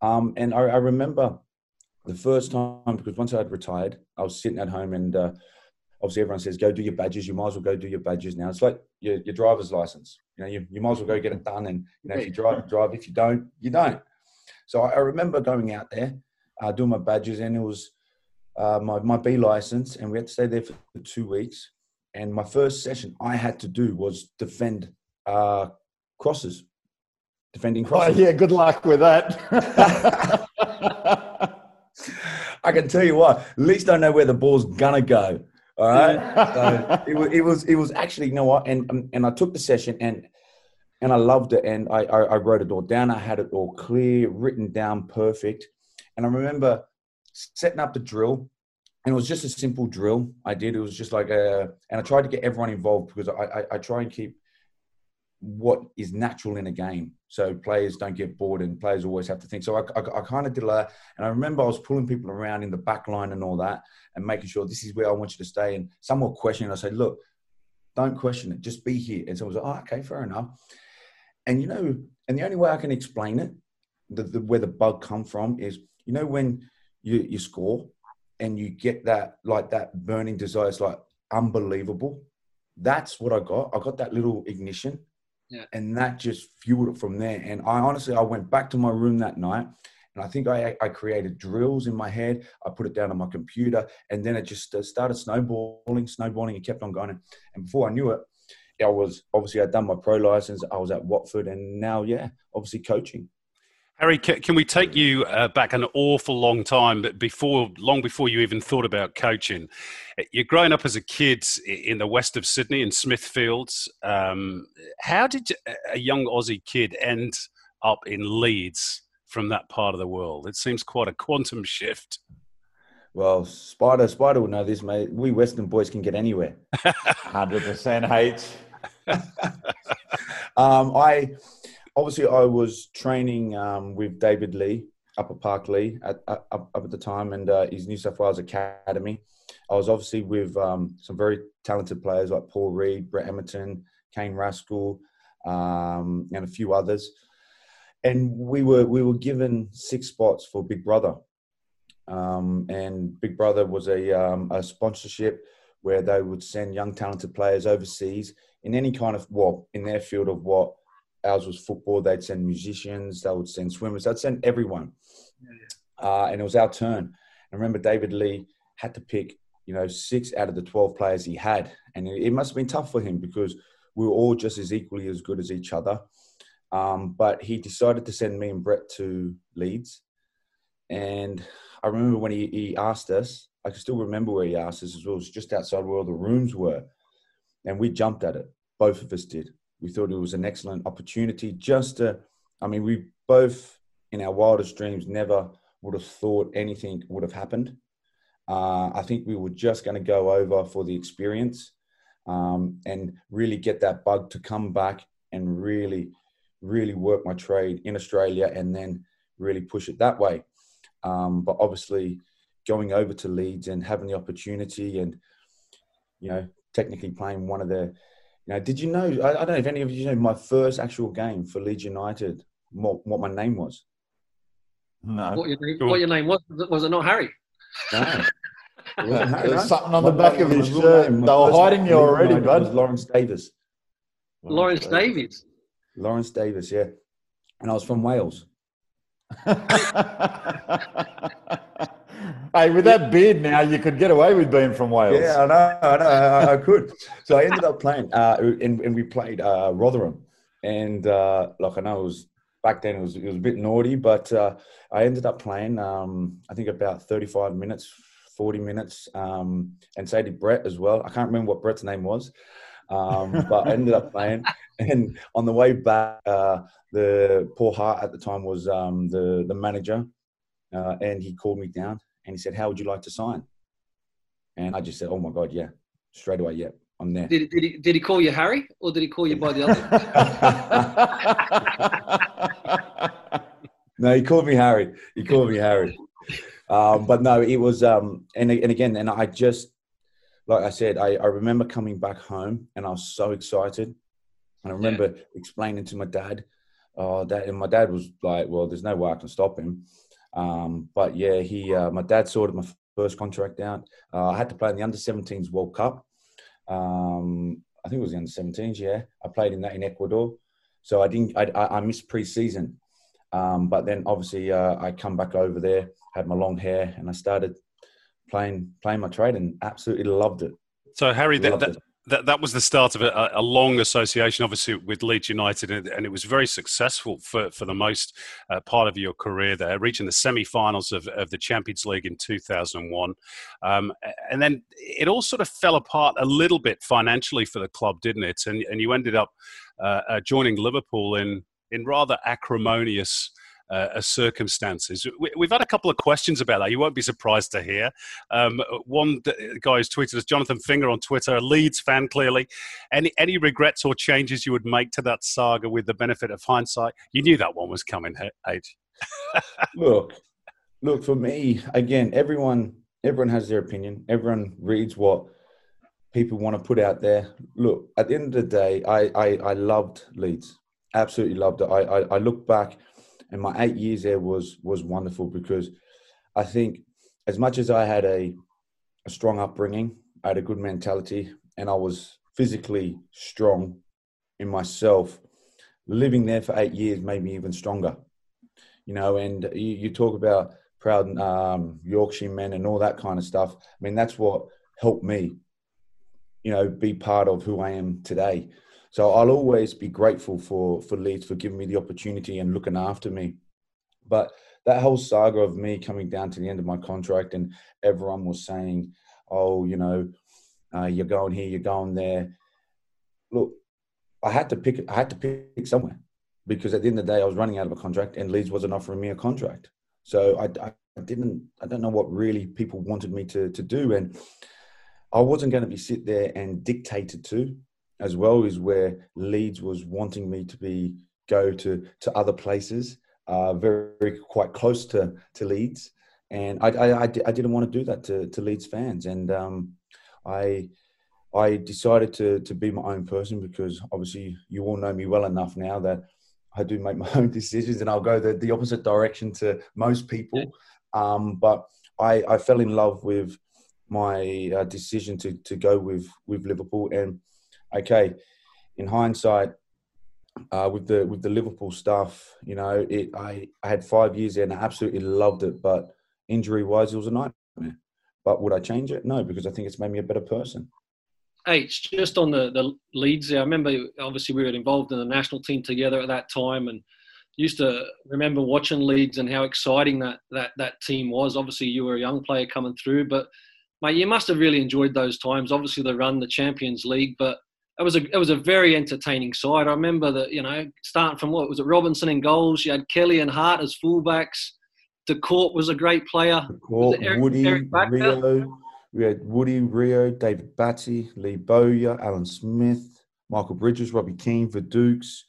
Um, and I, I, remember the first time, because once I had retired, I was sitting at home and uh, obviously everyone says, go do your badges. You might as well go do your badges now. It's like your, your driver's license. You know, you, you might as well go get it done. And, you know, if you drive, drive. If you don't, you don't. So I, I remember going out there, uh, doing my badges and it was uh, my, my B license and we had to stay there for two weeks. And my first session I had to do was defend uh, crosses, defending Oh, crosses. yeah, good luck with that. I can tell you what, at least I know where the ball's gonna go. All right. so it was, it was, it was actually, you know what? And um, and I took the session and and I loved it. And I, I, I wrote it all down. I had it all clear, written down, perfect. And I remember setting up the drill, and it was just a simple drill. I did. It was just like a, and I tried to get everyone involved because I, I, I try and keep what is natural in a game. So players don't get bored and players always have to think. So I, I, I kind of did that. And I remember I was pulling people around in the back line and all that and making sure this is where I want you to stay. And some were questioning. I said, look, don't question it. Just be here. And someone was like, oh, okay, fair enough. And, you know, and the only way I can explain it, the, the where the bug come from is, you know, when you, you score and you get that, like that burning desire, it's like unbelievable. That's what I got. I got that little ignition Yeah. and that just fueled it from there. And I honestly, I went back to my room that night, and I think I, I created drills in my head. I put it down on my computer, and then it just started snowballing, snowballing, and kept on going. And before I knew it, I was obviously I'd done my pro license. I was at Watford, and now, yeah, obviously coaching. Harry, can, we take you uh, back an awful long time, but before, long before you even thought about coaching? You're growing up as a kid in the west of Sydney in Smithfields. Um, how did a young Aussie kid end up in Leeds from that part of the world? It seems quite a quantum shift. Well, Spider, Spider will know this, mate. We Western boys can get anywhere. 100% H. um, I obviously I was training um, with David Lee up at Parklea at, up, up at the time, and uh, his New South Wales Academy. I was obviously with um, some very talented players like Paul Reid, Brett Emerton, Kane Rascal, um, and a few others. And we were we were given six spots for Big Brother, um, and Big Brother was a um, a sponsorship where they would send young talented players overseas in any kind of what in their field of what ours was football. They'd send musicians, they would send swimmers, they'd send everyone. Uh, and it was our turn. I remember David Lee had to pick, you know, six out of the 12 players he had. And it, it must have been tough for him because we were all just as equally as good as each other. Um, but he decided to send me and Brett to Leeds. And I remember when he, he asked us, I can still remember where he asked us as well. It was just outside where all the rooms were. And we jumped at it. Both of us did. We thought it was an excellent opportunity just to, I mean, we both in our wildest dreams never would have thought anything would have happened. Uh, I think we were just going to go over for the experience um, and really get that bug to come back and really, really work my trade in Australia and then really push it that way. Um, but obviously, going over to Leeds and having the opportunity and you know technically playing one of the you know did you know I, I don't know if any of you know my first actual game for Leeds United what, what my name was No. What your name, what your name was? Was it not Harry? no. It wasn't Harry, There's no. something on the My- back of my his shirt. name, They were hiding you already, United bud. was Lawrence Davis Lawrence Davies. Lawrence Davis yeah and I was from Wales hey, with that beard now, you could get away with being from Wales. Yeah, I know, I know, I, I could. So I ended up playing, uh, and, and we played uh, Rotherham, and uh, like I know it was back then it was it was a bit naughty, but uh, I ended up playing. Um, I think about thirty-five minutes, forty minutes, um, and so did Brett as well. I can't remember what Brett's name was, um, but I ended up playing. And on the way back, uh, the Paul Hart at the time was um, the the manager, uh, and he called me down and he said, "How would you like to sign?" And I just said, "Oh my god, yeah!" Straight away, yeah, I'm there. Did, did, he, did he call you Harry or did he call you by the other? no, he called me Harry. He called me Harry. Um, but no, it was, um, and and again, and I just, like I said, I, I remember coming back home and I was so excited, and I remember explaining to my dad, uh, that, and my dad was like, "Well, there's no way I can stop him." Um, but yeah, he, uh, my dad sorted my first contract out. Uh, I had to play in the under 17s World Cup. Um, I think it was the under 17s. Yeah, I played in that in Ecuador. So I didn't. I, I, I missed pre-season, um, but then obviously uh, I come back over there, had my long hair, and I started playing playing my trade, and absolutely loved it. So, Harry, that, that. That, that was the start of a, a long association, obviously, with Leeds United, and, it was very successful for, for the most uh, part of your career there, reaching the semi finals of, of the Champions League in 2001. Um, and then it all sort of fell apart a little bit financially for the club, didn't it? And, and you ended up uh, uh, joining Liverpool in, in rather acrimonious. Uh, circumstances. We, we've had a couple of questions about that. You won't be surprised to hear. Um, one guy who's tweeted us, Jonathan Finger on Twitter, a Leeds fan clearly. Any any regrets or changes you would make to that saga with the benefit of hindsight? You knew that one was coming, H. look, look for me again. Everyone, everyone has their opinion. Everyone reads what people want to put out there. Look, at the end of the day, I I, I loved Leeds. Absolutely loved it. I, I I look back, and my eight years there was was wonderful because I think as much as I had a a strong upbringing, I had a good mentality, and I was physically strong in myself. Living there for eight years made me even stronger you know, and you, you talk about proud um, Yorkshire men and all that kind of stuff. I mean, that's what helped me, you know, be part of who I am today. So I'll always be grateful for for Leeds for giving me the opportunity and looking after me. But that whole saga of me coming down to the end of my contract and everyone was saying, "Oh, you know, uh, you're going here, you're going there." Look, I had to pick. I had to pick somewhere because at the end of the day, I was running out of a contract, and Leeds wasn't offering me a contract. So I, I, didn't. I don't know what really people wanted me to to do, and I wasn't going to be sit there and dictated to, as well as where Leeds was wanting me to be go to to other places, uh, very, very quite close to to Leeds, and I I, I, di- I didn't want to do that to to Leeds fans, and um, I. I decided to to be my own person because obviously you all know me well enough now that I do make my own decisions and I'll go the, the opposite direction to most people. Um, but I, I fell in love with my uh, decision to, to go with, with Liverpool. And okay, in hindsight, uh, with the with the Liverpool stuff, you know, it I, I had five years there and I absolutely loved it. But injury wise, it was a nightmare. But would I change it? No, because I think it's made me a better person. H, just on the, the there, I remember obviously we were involved in the national team together at that time and used to remember watching Leeds and how exciting that, that, that team was. Obviously, you were a young player coming through, but mate, you must have really enjoyed those times. Obviously, they run the Champions League, but it was a it was a very entertaining side. I remember that you know starting from what was it Robinson in goals. You had Kelly and Harte as fullbacks. Dacourt was a great player. Court, Eric- Woody, Eric Rio. We had Woody, Rio, David Batty, Lee Bowyer, Alan Smith, Michael Bridges, Robbie Keane, Verdukes.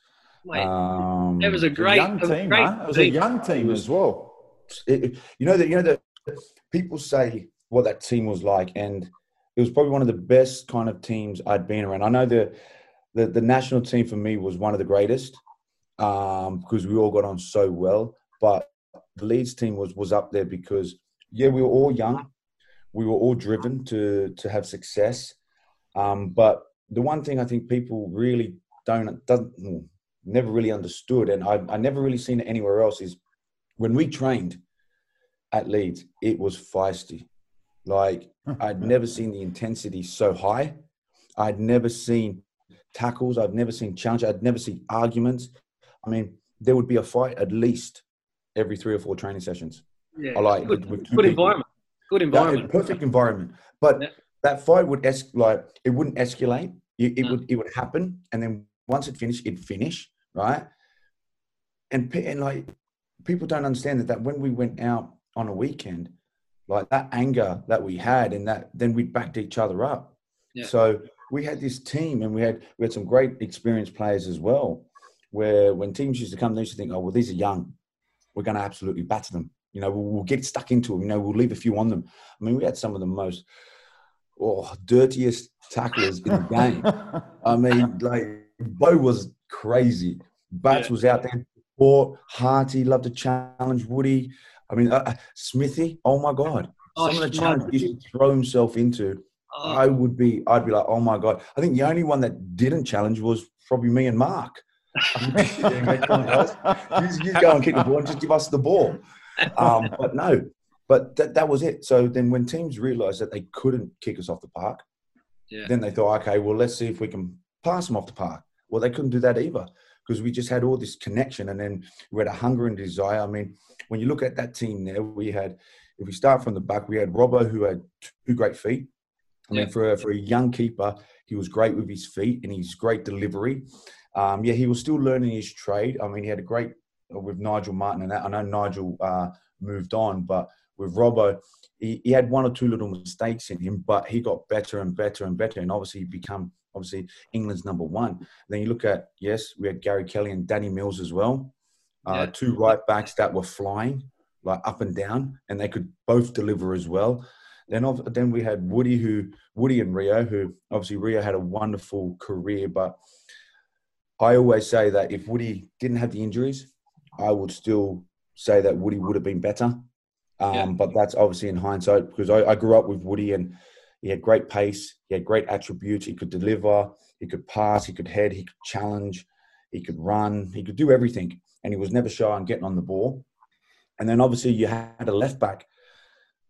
Mate, Um, it was a great, young it was team, man. It was a young team as well. it- you know that you know that people say what that team was like, and it was probably one of the best kind of teams I'd been around. I know the the, the national team for me was one of the greatest um, because we all got on so well, but the Leeds team was was up there because yeah, we were all young, we were all driven to to have success, um, but the one thing I think people really don't doesn't never really understood, and I, I never really seen it anywhere else, is when we trained at Leeds, it was feisty. Like I'd never seen the intensity so high. I'd never seen tackles. I'd never seen challenge. I'd never seen arguments. I mean, there would be a fight at least every three or four training sessions. Yeah, I like good, with two good people. environment. Good environment. Yeah, perfect environment. But Yeah. that fight would es- like it wouldn't escalate. It, it No. would it would happen, and then once it finished, it'd finish right. And and like people don't understand that that when we went out on a weekend, like that anger that we had, and that then we backed each other up. Yeah. So we had this team, and we had we had some great experienced players as well. Where when teams used to come, they used to think, "Oh, well, these are young. We're going to absolutely batter them. You know, we'll, we'll get stuck into them. You know, we'll leave a few on them." I mean, we had some of the most oh, dirtiest tacklers in the game. I mean, like Bo was crazy. Bats Yeah. was out there. Fought Harty loved to challenge Woody. I mean, uh, uh, Smithy. Oh my God! Oh, Some of the challenges he to throw himself into. Oh, I would be. I'd be like, oh my God! I think the only one that didn't challenge was probably me and Mark. Yeah, mate, come on, guys. You, you go and kick the ball and just give us the ball. Um, but no, but that, that was it. So then when teams realised that they couldn't kick us off the park, yeah. then they thought, okay, well, let's see if we can pass them off the park. Well, they couldn't do that either because we just had all this connection and then we had a hunger and desire. I mean, when you look at that team there, we had, if we start from the back, we had Robbo who had two great feet. I mean, Yeah. for a, for a young keeper, he was great with his feet and his great delivery. Um, yeah, he was still learning his trade. I mean, he had a great uh, with Nigel Martyn and that. I know Nigel uh, moved on, but with Robbo, he, he had one or two little mistakes in him, but he got better and better and better, and obviously he become obviously England's number one. Then you look at yes, we had Gary Kelly and Danny Mills as well, uh, Yeah. two right backs that were flying like up and down, and they could both deliver as well. Then, then we had Woody, who Woody and Rio, who obviously Rio had a wonderful career, but I always say that if Woody didn't have the injuries, I would still say that Woody would have been better. Um, Yeah. But that's obviously in hindsight because I, I grew up with Woody and he had great pace, he had great attributes, he could deliver, he could pass, he could head, he could challenge, he could run, he could do everything, and he was never shy on getting on the ball. And then obviously you had a left back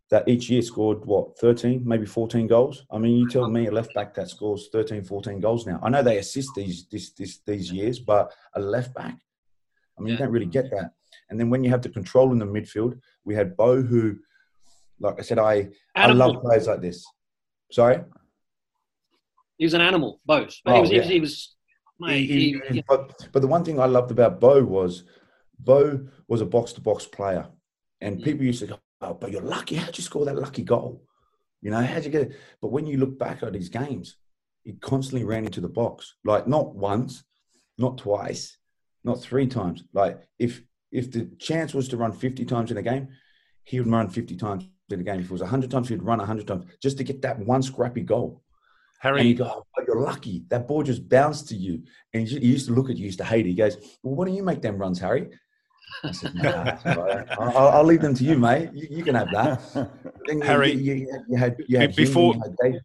that each year scored what 13 maybe 14 goals? I mean you tell me a left back that scores 13 14 goals now. I know they assist these this, this these years but a left back? I mean you don't really get that. And then when you have the control in the midfield we had bo who like i said i i love players like this sorry He was an animal, both. But Oh, he was, yeah. he was, he was mate, He- he, he- but, but the one thing I loved about Bo was Bo was a box to box player. And Mm. people used to go, Oh, but you're lucky. How'd you score that lucky goal? You know, how'd you get it? But when you look back at his games, he constantly ran into the box. Like not once, not twice, not three times. Like if if the chance was to run 50 times in a game, he would run 50 times in a game. If it was 100 times, he'd run 100 times just to get that one scrappy goal. And you go, oh, but you're lucky. That ball just bounced to you. And he he used to look at you, he used to hate it. He goes, well, why don't you make them runs, Harry? I said, nah, it's all right. I'll, I'll- I'll leave them to you, mate. You, you can have that. Then Harry, you, you, you had, you had be- him, before- you had Dave.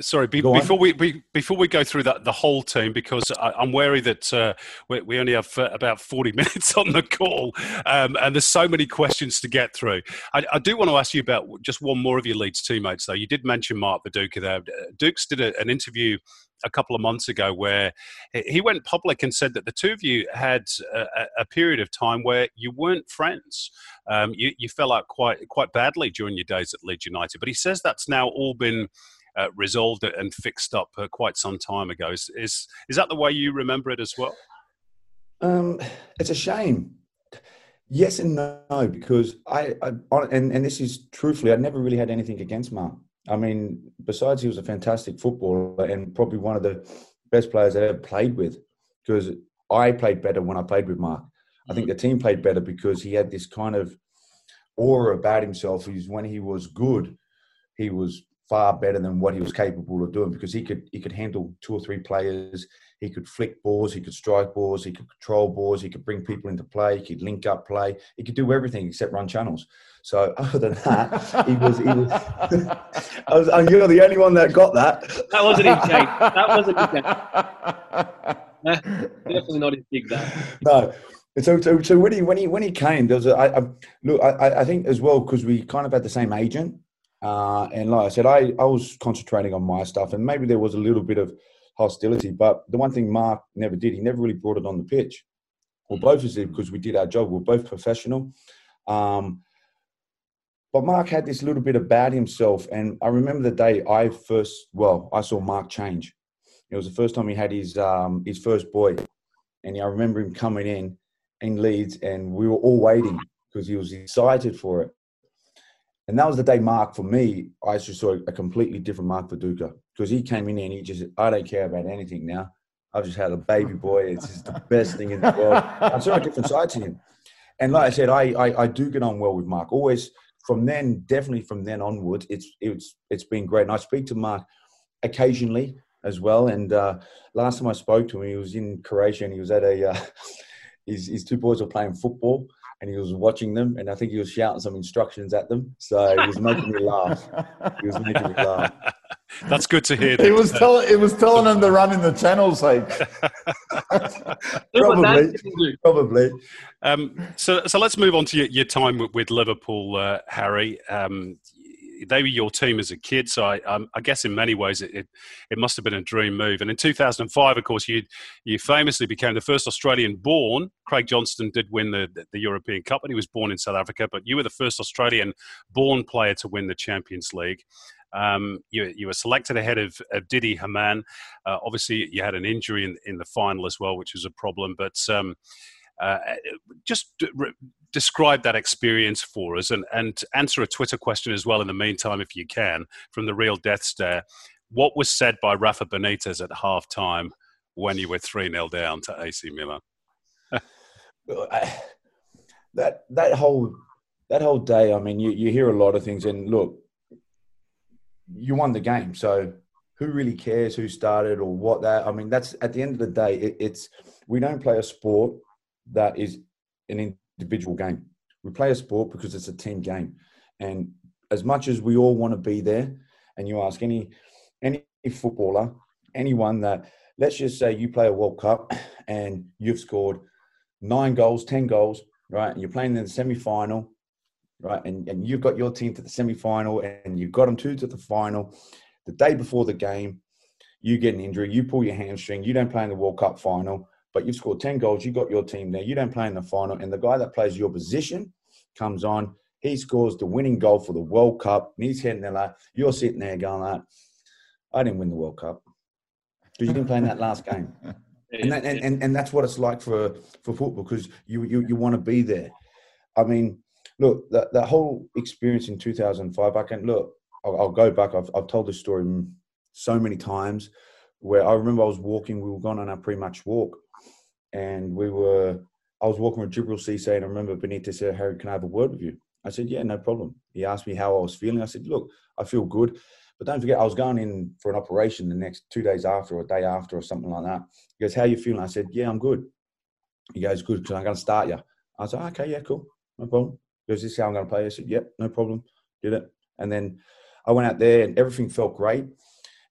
Sorry, be, before we, we before we go through that the whole team, because I, I'm wary that uh, we, we only have uh, about 40 minutes on the call, um, and there's so many questions to get through. I, I do want to ask you about just one more of your Leeds teammates, though. You did mention Mark Viduka there. Uh, Dukes did a, an interview a couple of months ago where he- went public and said that the two of you had a, a- a period of time where you weren't friends. Um, you, you fell out quite quite badly during your days at Leeds United, but he says that's now all been uh, resolved and fixed up uh, quite some time ago. Is, is is that the way you remember it as well? Um, it's a shame. Yes and no, because I, I and, and this is truthfully, I never really had anything against Mark. I mean, besides he was a fantastic footballer and probably one of the best players I ever played with, because I played better when I played with Mark. I think the team played better because he had this kind of aura about himself is when he was good, he was far better than what he was capable of doing because he could he could handle two or three players. He could flick balls, he could strike balls, he could control balls, he could bring people into play, he could link up play, he could do everything except run channels. So other than that, he was. He was, I was and you're the only one that got that. That wasn't his game. That wasn't his game. Definitely not his big That No. So, so, so when he when he when he came, there was a, I, I, look. I, I think as well because we kind of had the same agent, uh, and like I said, I I was concentrating on my stuff, and maybe there was a little bit of hostility. But the one thing Mark never did, he never really brought it on the pitch. Well, both of us because we did our job. We are both professional. Um, but Mark had this little bit about himself, and I remember the day I first, well, I saw Mark change. It was the first time he had his um, his first boy, and I remember him coming in in Leeds, and we were all waiting because he was excited for it. And that was the day Mark, for me, I just saw a completely different Mark Viduka because he came in and he just, I don't care about anything now. I've just had a baby boy. It's just the best thing in the world. I saw a different side to him. And like I said, I, I, I do get on well with Mark. Always from then, definitely from then onwards, it's it's it's been great. And I speak to Mark occasionally as well. And uh, last time I spoke to him, he was in Croatia and he was at a uh, his, his two boys were playing football and he was watching them and I think he was shouting some instructions at them. So he was making me laugh. He was making me laugh. That's good to hear. He was telling he was telling them to run in the channels, like probably, probably. Um, so, so let's move on to your, your time with, with Liverpool, uh, Harry. Um, they were your team as a kid, so I, um, I guess in many ways it, it, it must have been a dream move. And in 2005, of course, you you famously became the first Australian born. Craig Johnston did win the, the, European Cup, and he was born in South Africa. But you were the first Australian born player to win the Champions League. Um, you, you, were selected ahead of, of Didi Hamann. Uh, obviously, you had an injury in, in the final as well, which was a problem. But um, uh, just re- describe that experience for us and, and answer a Twitter question as well in the meantime, if you can, from the real death stare. What was said by Rafa Benitez at half time when you were 3 0 down to AC Milan? that, that, whole, that whole day, I mean, you, you hear a lot of things. And look, you won the game. So who really cares who started or what that? I mean, that's at the end of the day, it, it's we don't play a sport that is an individual game. We play a sport because it's a team game. And as much as we all want to be there, and you ask any any footballer, anyone that let's just say you play a World Cup and you've scored nine goals, ten goals, right? And you're playing in the semi final, right? And, and you've got your team to the semi final and you've got them two to the final. The day before the game, you get an injury, you pull your hamstring, you don't play in the World Cup final, but you've scored 10 goals, you got your team there, you don't play in the final, and the guy that plays your position comes on, he scores the winning goal for the World Cup, and he's heading there like, you're sitting there going like, I didn't win the World Cup. Because you didn't play in that last game. And, that, and, and, and that's what it's like for, for football because you, you, you want to be there. I mean, look, that, that whole experience in 2005, I can look, I'll, I'll go back. I've, I've told this story so many times where I remember I was walking, we were going on our pre match walk, and we were, I was walking with Djibril Cisse, and I remember Benitez said, Harry, can I have a word with you? I said, yeah, no problem. He asked me how I was feeling. I said, look, I feel good. But don't forget, I was going in for an operation the next two days after or a day after or something like that. He goes, how you feeling? I said, yeah, I'm good. He goes, good, because I'm going to start you. I said, okay, yeah, cool, no problem. He goes, this is how I'm going to play. I said, yep, no problem. Did it. And then I went out there and everything felt great.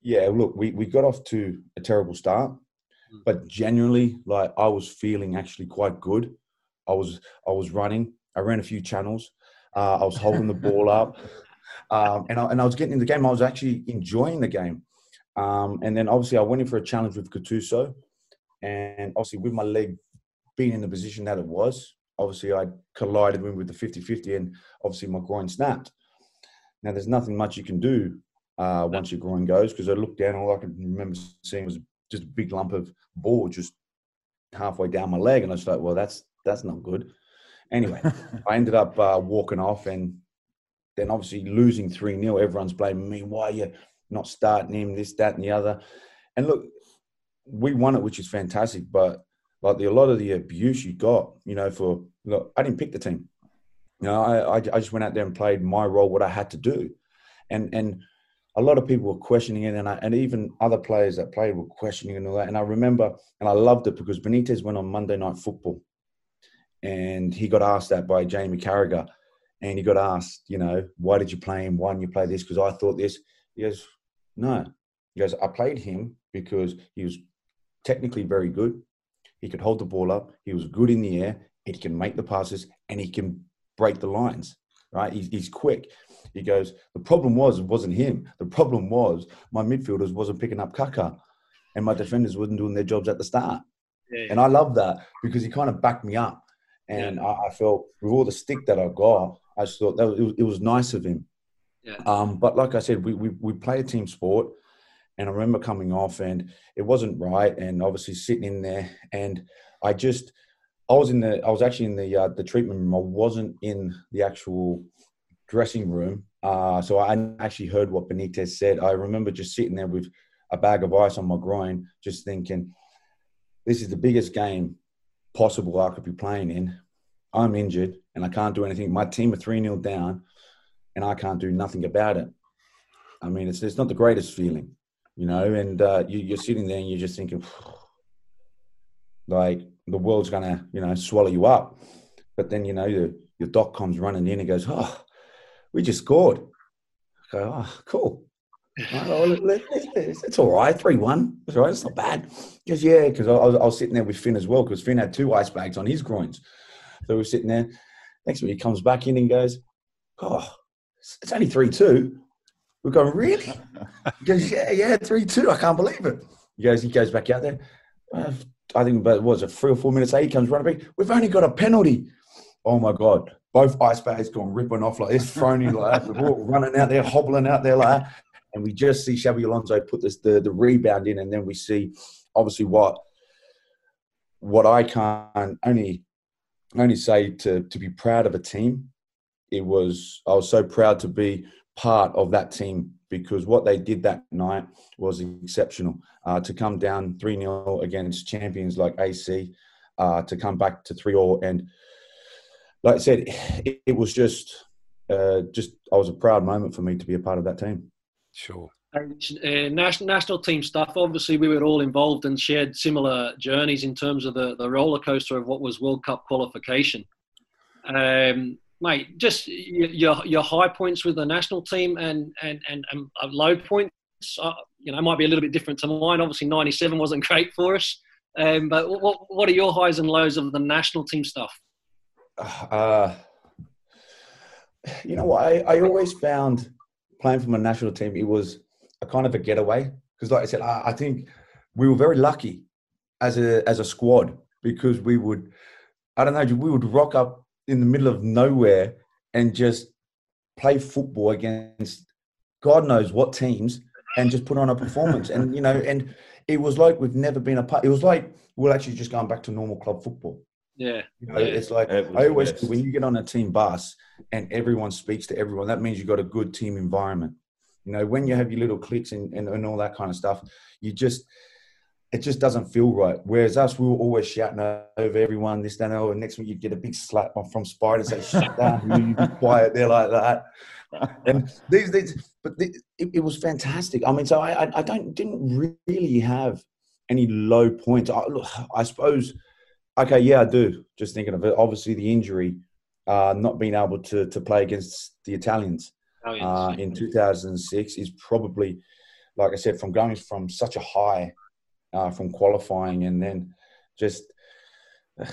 Yeah, look, we, we got off to a terrible start. Mm. but genuinely, like I was feeling actually quite good. I was I was running. I ran a few channels. Uh, I was holding the ball up, um, and I, and I was getting in the game. I was actually enjoying the game. Um, and then obviously I went in for a challenge with Gattuso, and obviously with my leg being in the position that it was, obviously I collided with the 50-50 and obviously my groin snapped. Now there's nothing much you can do uh, once your groin goes because I looked down all I can remember seeing was just a big lump of board just halfway down my leg, and I was like, well, that's that's not good. Anyway, I ended up uh, walking off, and then obviously losing three 0 Everyone's blaming me. Why are you not starting him? This, that, and the other. And look, we won it, which is fantastic. But like the, a lot of the abuse you got, you know, for look, I didn't pick the team. You know, I, I I just went out there and played my role, what I had to do, and and a lot of people were questioning it, and I, and even other players that played were questioning and all that. And I remember, and I loved it because Benitez went on Monday Night Football, and he got asked that by Jamie Carragher, and he got asked, you know, why did you play him? Why didn't you play this? Because I thought this. He goes, no. He goes, I played him because he was technically very good. He could hold the ball up. He was good in the air. He can make the passes, and he can break the lines. Right? He's, he's quick. He goes, the problem was it wasn't him. The problem was my midfielders wasn't picking up Kaka, and my defenders wasn't doing their jobs at the start. Yeah, And I love that because he kind of backed me up. And I, I felt with all the stick that I got, I just thought that was, it, was, it was nice of him. Yeah. Um, but like I said, we, we, we play a team sport. And I remember coming off and it wasn't right. And obviously sitting in there. And I just, I was in the, I was actually in the, uh, the treatment room. I wasn't in the actual dressing room. Uh, so I actually heard what Benitez said. I remember just sitting there with a bag of ice on my groin, just thinking, this is the biggest game possible I could be playing in. I'm injured and I can't do anything. My team are 3 0 down and I can't do nothing about it. I mean, it's, it's not the greatest feeling, you know, and uh, you, you're sitting there and you're just thinking, like, the world's going to, you know, swallow you up. But then, you know, your, your doc comes running in and goes, oh, we just scored. I go, oh, cool. Let- it's, all right, three one. It's all right. It's not bad. Because yeah, because I, I was, sitting there with Finn as well. Because Finn had two ice bags on his groins, so we're sitting there. Next week he comes back in and goes, "Oh, it's- only three two. We're going really? He goes, "Yeah, yeah, three two. I can't believe it." He goes, he goes back out there. Uh, I think about what was it three or four minutes he comes running back. We've only got a penalty. Oh my god! Both ice bags gone ripping off like this, in like that. We're all running out there, hobbling out there like that and we just see Xabi Alonso put this the, the rebound in, and then we see obviously what what I can't only only say to to be proud of a team. It was I was so proud to be part of that team because what they did that night was exceptional. Uh, to come down three 0 against champions like AC, uh, to come back to three all, and like I said, it, it was just uh, just I was a proud moment for me to be a part of that team. Sure. Uh, national national team stuff. Obviously, we were all involved and shared similar journeys in terms of the, the roller coaster of what was World Cup qualification. Um, mate, just your your high points with the national team and and and, and uh, low points. Uh, you know, might be a little bit different to mine. Obviously, '97 wasn't great for us. Um, but what what are your highs and lows of the national team stuff? Uh, you know? I, I always found playing for my national team, it was a kind of a getaway. Because, like I said, I, I think we were very lucky as a as a squad because we would, I don't know, we would rock up in the middle of nowhere and just play football against God knows what teams and just put on a performance. and you know, and it was like we've never been a part. It was like we're actually just going back to normal club football. Yeah, You know, it's like It I always best. when you get on a team bus and everyone speaks to everyone, that means you've got a good team environment. You know, when you have your little cliques and, and, and all that kind of stuff, you just it just doesn't feel right. Whereas us, we were always shouting over everyone, this, that, and the next week you get a big slap from Spider say, "Shut down, you, be quiet." They're like that. And these, these, but the, it, it was fantastic. I mean, so I, I, I don't didn't really have any low points. I, look, I suppose. Okay, yeah, I do. Just thinking of it. Obviously, the injury, uh, not being able to to play against the Italians uh, in 2006 is probably, like I said, from going from such a high, uh, from qualifying and then just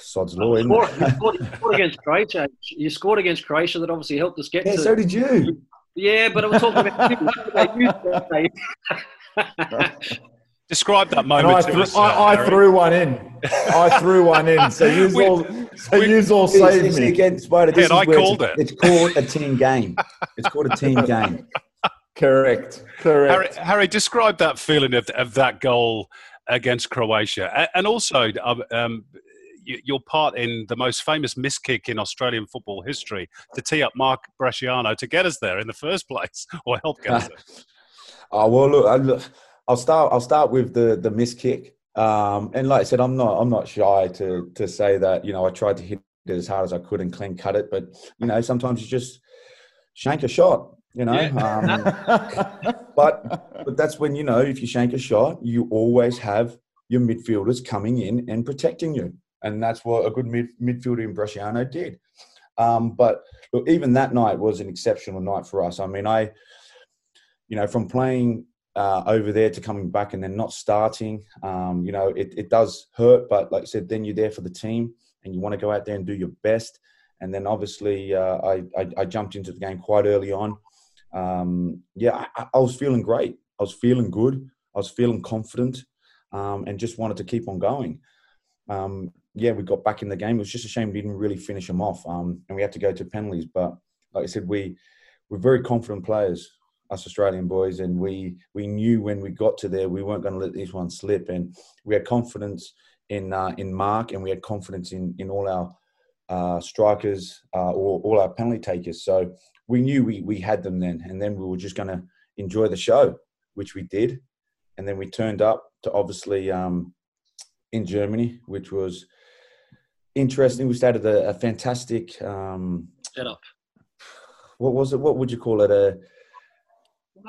sod's law. You scored, you scored- you scored against Croatia. You scored against Croatia. That obviously helped us get yeah, to. so did you. Yeah, but I'm talking about you. Describe that moment. I, to threw, us, I, uh, I threw one in. I threw one in. So you all, so we- you all saved me. against Spider. This Ted, is I called it's, it. It's called a team game. It's called a team game. Correct. Correct. Harry, describe that feeling of, of that goal against Croatia, and also um, um, your part in the most famous miss kick in Australian football history to tee up Mark Bresciano to get us there in the first place, or help get us there. Oh well, look, I'll start. I'll start with the the miss kick. Um, and like I said, I'm not I'm not shy to to say that you know I tried to hit it as hard as I could and clean cut it. But you know, sometimes you just shank a shot. You know, um, but but that's when you know if you shank a shot, you always have your midfielders coming in and protecting you, and that's what a good mid, midfielder in Bresciano did. Um, but look, even that night was an exceptional night for us. I mean, I, you know, from playing uh, over there to coming back and then not starting, um, you know, it, it does hurt. But like I said, then you're there for the team and you want to go out there and do your best. And then obviously, uh, I, I, I jumped into the game quite early on. Um, yeah, I, I, was feeling great. I was feeling good. I was feeling confident, um, and just wanted to keep on going. Um, yeah, we got back in the game. It was just a shame we didn't really finish them off, um, and we had to go to penalties. But like I said, we we're very confident players, us Australian boys, and we we knew when we got to there we weren't going to let this one slip, and we had confidence in uh, in Mark, and we had confidence in in all our uh, strikers, uh, all, all our penalty takers. So we knew we we had them then, and then we were just going to enjoy the show, which we did, and then we turned up to obviously um, in Germany, which was interesting. We started a, a fantastic um, setup. What was it? What would you call it? A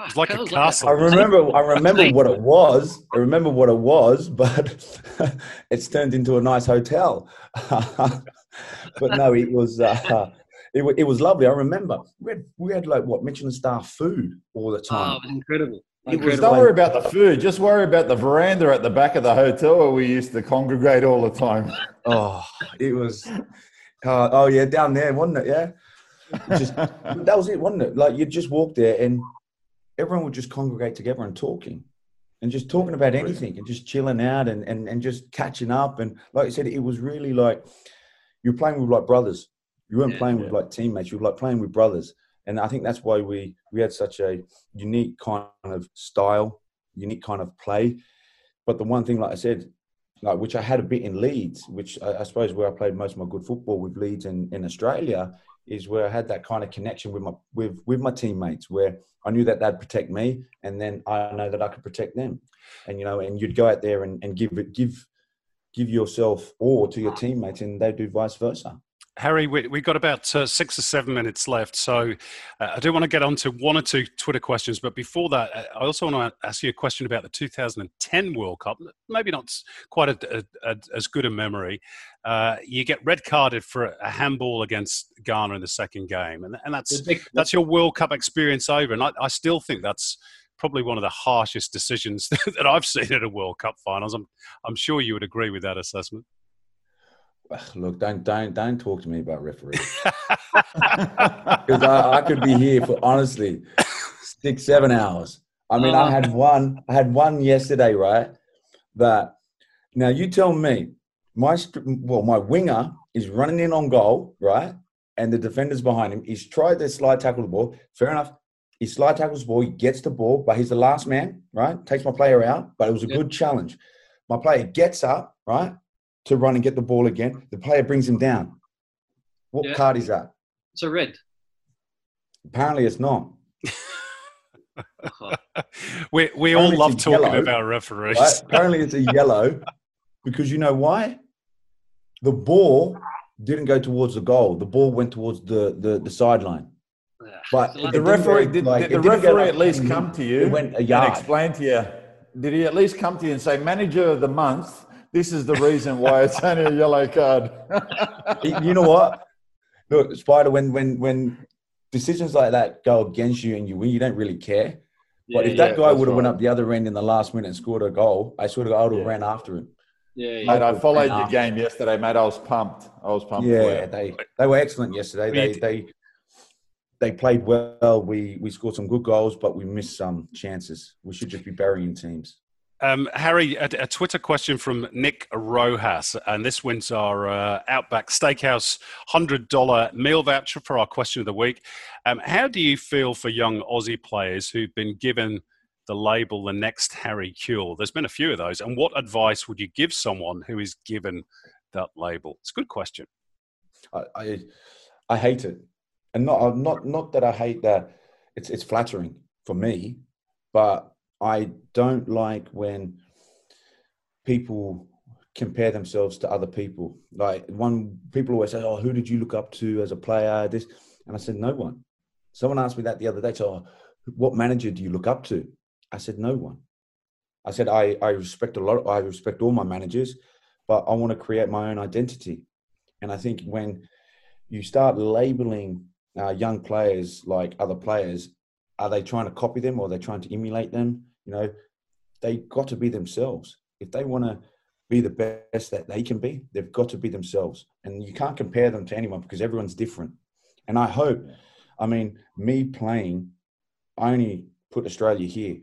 it's like a castle. I remember. I remember what it was. I remember what it was, but it's turned into a nice hotel. but no, it was. Uh, it, it was lovely. I remember we had, we had like what Michelin star food all the time. Oh, it was incredible. It was, don't worry about the food. Just worry about the veranda at the back of the hotel where we used to congregate all the time. oh, it was. Uh, oh yeah, down there, wasn't it? Yeah. Just that was it, wasn't it? Like you just walk there and everyone would just congregate together and talking and just talking about anything and just chilling out and, and, and just catching up. And like I said, it was really like you're playing with like brothers. You weren't yeah, playing yeah. with like teammates. You were like playing with brothers. And I think that's why we, we had such a unique kind of style, unique kind of play. But the one thing, like I said, like which I had a bit in Leeds, which I, I suppose where I played most of my good football with Leeds in, in Australia, is where I had that kind of connection with my with with my teammates, where I knew that they'd protect me, and then I know that I could protect them, and you know, and you'd go out there and, and give it give give yourself all to your teammates, and they do vice versa. Harry, we, have got about uh, six or seven minutes left. So uh, I do want to get on to one or two Twitter questions. But before that, uh, I also want to ask you a question about the 2010 World Cup. Maybe not quite a, a, a, as good a memory. Uh, you get red carded for a handball against Ghana in the second game. And, and that's, that's your World Cup experience over. And I, I still think that's probably one of the harshest decisions that I've seen at a World Cup finals. I'm, I'm sure you would agree with that assessment. Look, don't don't don't talk to me about referees because I, I, could be here for honestly six seven hours. I mean, I uh-huh. had one. I had one yesterday, right? That now you tell me, my well, my winger is running in on goal, right? And the defender's behind him. He's tried to slide tackle the ball. Fair enough. He slide tackles the ball. He gets the ball, but he's the last man, right? Takes my player out, but it was a good challenge. My player gets up, right? To run and get the ball again. The player brings him down. What yeah. card is that? It's a red. Apparently, it's not. we we all love talking yellow, about referees. Right? Apparently, it's a yellow because you know why? The ball didn't go towards the goal. The ball went towards the the, the sideline. But the referee did, like, did the referee at least come to you went a yard. and explain to you? Did he at least come to you and say, "Manager of the month"? This is the reason why it's only a yellow card. you know what? Look, Spider, when when when decisions like that go against you and you win, you don't really care. But yeah, if that yeah, guy would have right. went up the other end in the last minute and scored a goal, I sort of I would have yeah. ran after him. Yeah, yeah. Mate, I followed your game yesterday, mate. I was pumped. I was pumped. Yeah, they they were excellent yesterday. They they they played well. We we scored some good goals, but we missed some chances. We should just be burying teams. Um, Harry, a, a, Twitter question from Nick Rojas, and this wins our uh, Outback Steakhouse $100 meal voucher for our question of the week. Um, how do you feel for young Aussie players who've been given the label the next Harry Kewell? There's been a few of those, and what advice would you give someone who is given that label? It's a good question. I, I, I hate it, and not not not that I hate that. It's it's flattering for me, but I don't like when people compare themselves to other people. Like one people always say, "Oh, who did you look up to as a player?" This, and I said, "No one." Someone asked me that the other day. So, oh, what manager do you look up to? I said, "No one." I said, "I I respect a lot. I respect all my managers, but I want to create my own identity." And I think when you start labeling uh, young players like other players, are they trying to copy them or are they trying to emulate them? You know, they got to be themselves. If they want to be the best that they can be, they've got to be themselves. And you can't compare them to anyone because everyone's different. And I hope, I mean, me playing, I only put Australia here.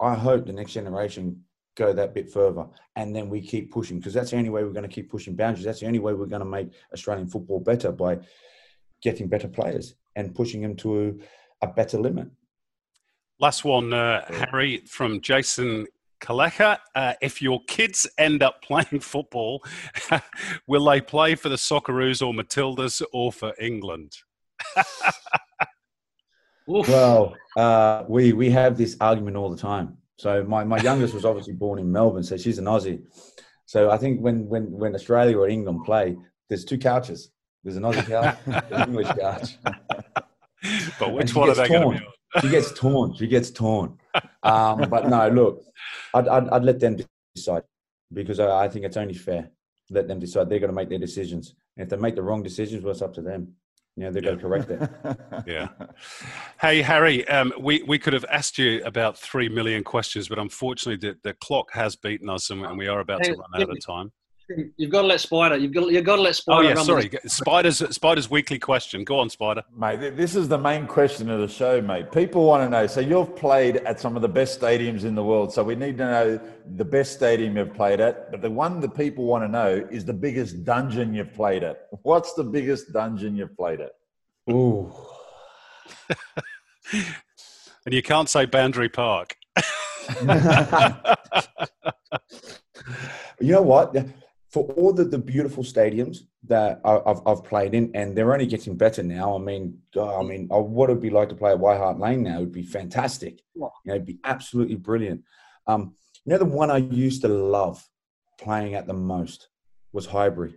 I hope the next generation go that bit further and then we keep pushing because that's the only way we're going to keep pushing boundaries. That's the only way we're going to make Australian football better by getting better players and pushing them to a better limit. Last one, uh, Harry, from Jason Kaleka. Uh, if your kids end up playing football, will they play for the Socceroos or Matildas or for England? well, uh, we we have this argument all the time. So my, my youngest was obviously born in Melbourne, so she's an Aussie. So I think when when when Australia or England play, there's two couches. There's an Aussie couch, an English couch. But which one are they going to be on? She gets torn. She gets torn. Um, but no, look, I'd, I'd, I'd, let them decide because I, I think it's only fair. Let them decide. They're going to make their decisions. And if they make the wrong decisions, well, it's up to them. You know, they're yeah. going to correct it. yeah. Hey, Harry, um, we, we could have asked you about 3 million questions, but unfortunately, the, the clock has beaten us and, and we are about to run out of time. You've got to let Spider. You've got. You've got to let Spider. Oh yeah, sorry. Spider's Spider's weekly question. Go on, Spider. Mate, this is the main question of the show, mate. People want to know. So you've played at some of the best stadiums in the world. So we need to know the best stadium you've played at. But the one that people want to know is the biggest dungeon you've played at. What's the biggest dungeon you've played at? Ooh. and you can't say Boundary Park. you know what? For all the, the beautiful stadiums that I've, I've played in, and they're only getting better now. I mean, God, I mean, what would it be like to play at White Hart Lane now? It would be fantastic. You know, it'd be absolutely brilliant. Um, you know, the one I used to love playing at the most was Highbury.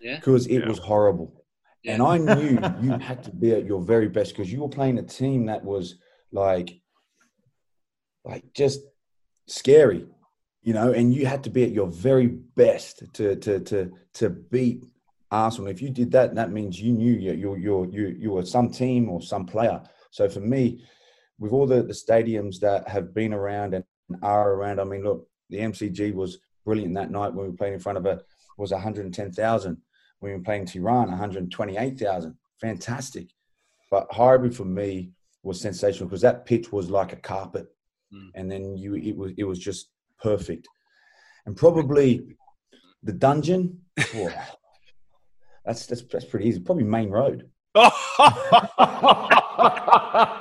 Yeah. Because it yeah. was horrible. Yeah. And I knew you had to be at your very best because you were playing a team that was like, like just scary you know, and you had to be at your very best to to to to beat Arsenal. If you did that, that means you knew you you you you you were some team or some player. So for me, with all the, the stadiums that have been around and are around, I mean, look, the MCG was brilliant that night when we played in front of a was 110,000. When we were playing Tehran, 128,000. Fantastic. But Highbury for me was sensational because that pitch was like a carpet, mm. and then you it was it was just perfect. And probably the dungeon, that's, that's that's pretty easy. Probably Maine Road.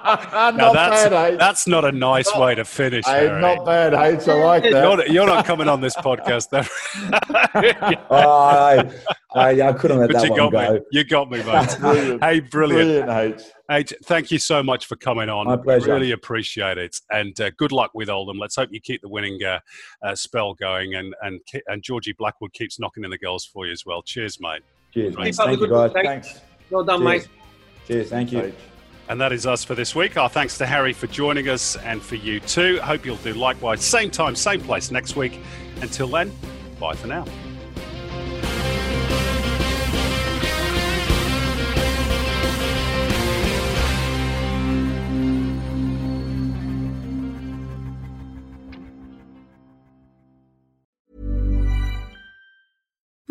now that's, bad, that's not a nice not, way to finish. Hey, not bad, H. I like that. You're, you're not coming on this podcast. oh, I, I, I, couldn't let but that you one got go. Me. You got me, mate. brilliant. Hey, brilliant. Brilliant, H. H, thank you so much for coming on. My pleasure. Really appreciate it. And uh, good luck with Oldham. Let's hope you keep the winning uh, uh, spell going and, and, and Georgie Blackwood keeps knocking in the goals for you as well. Cheers, mate. Cheers. Mate. Thank you, guys. Thanks. Well done, Cheers. mate. Cheers. Thank you. And that is us for this week. Our thanks to Harry for joining us and for you too. Hope you'll do likewise. Same time, same place next week. Until then, bye for now.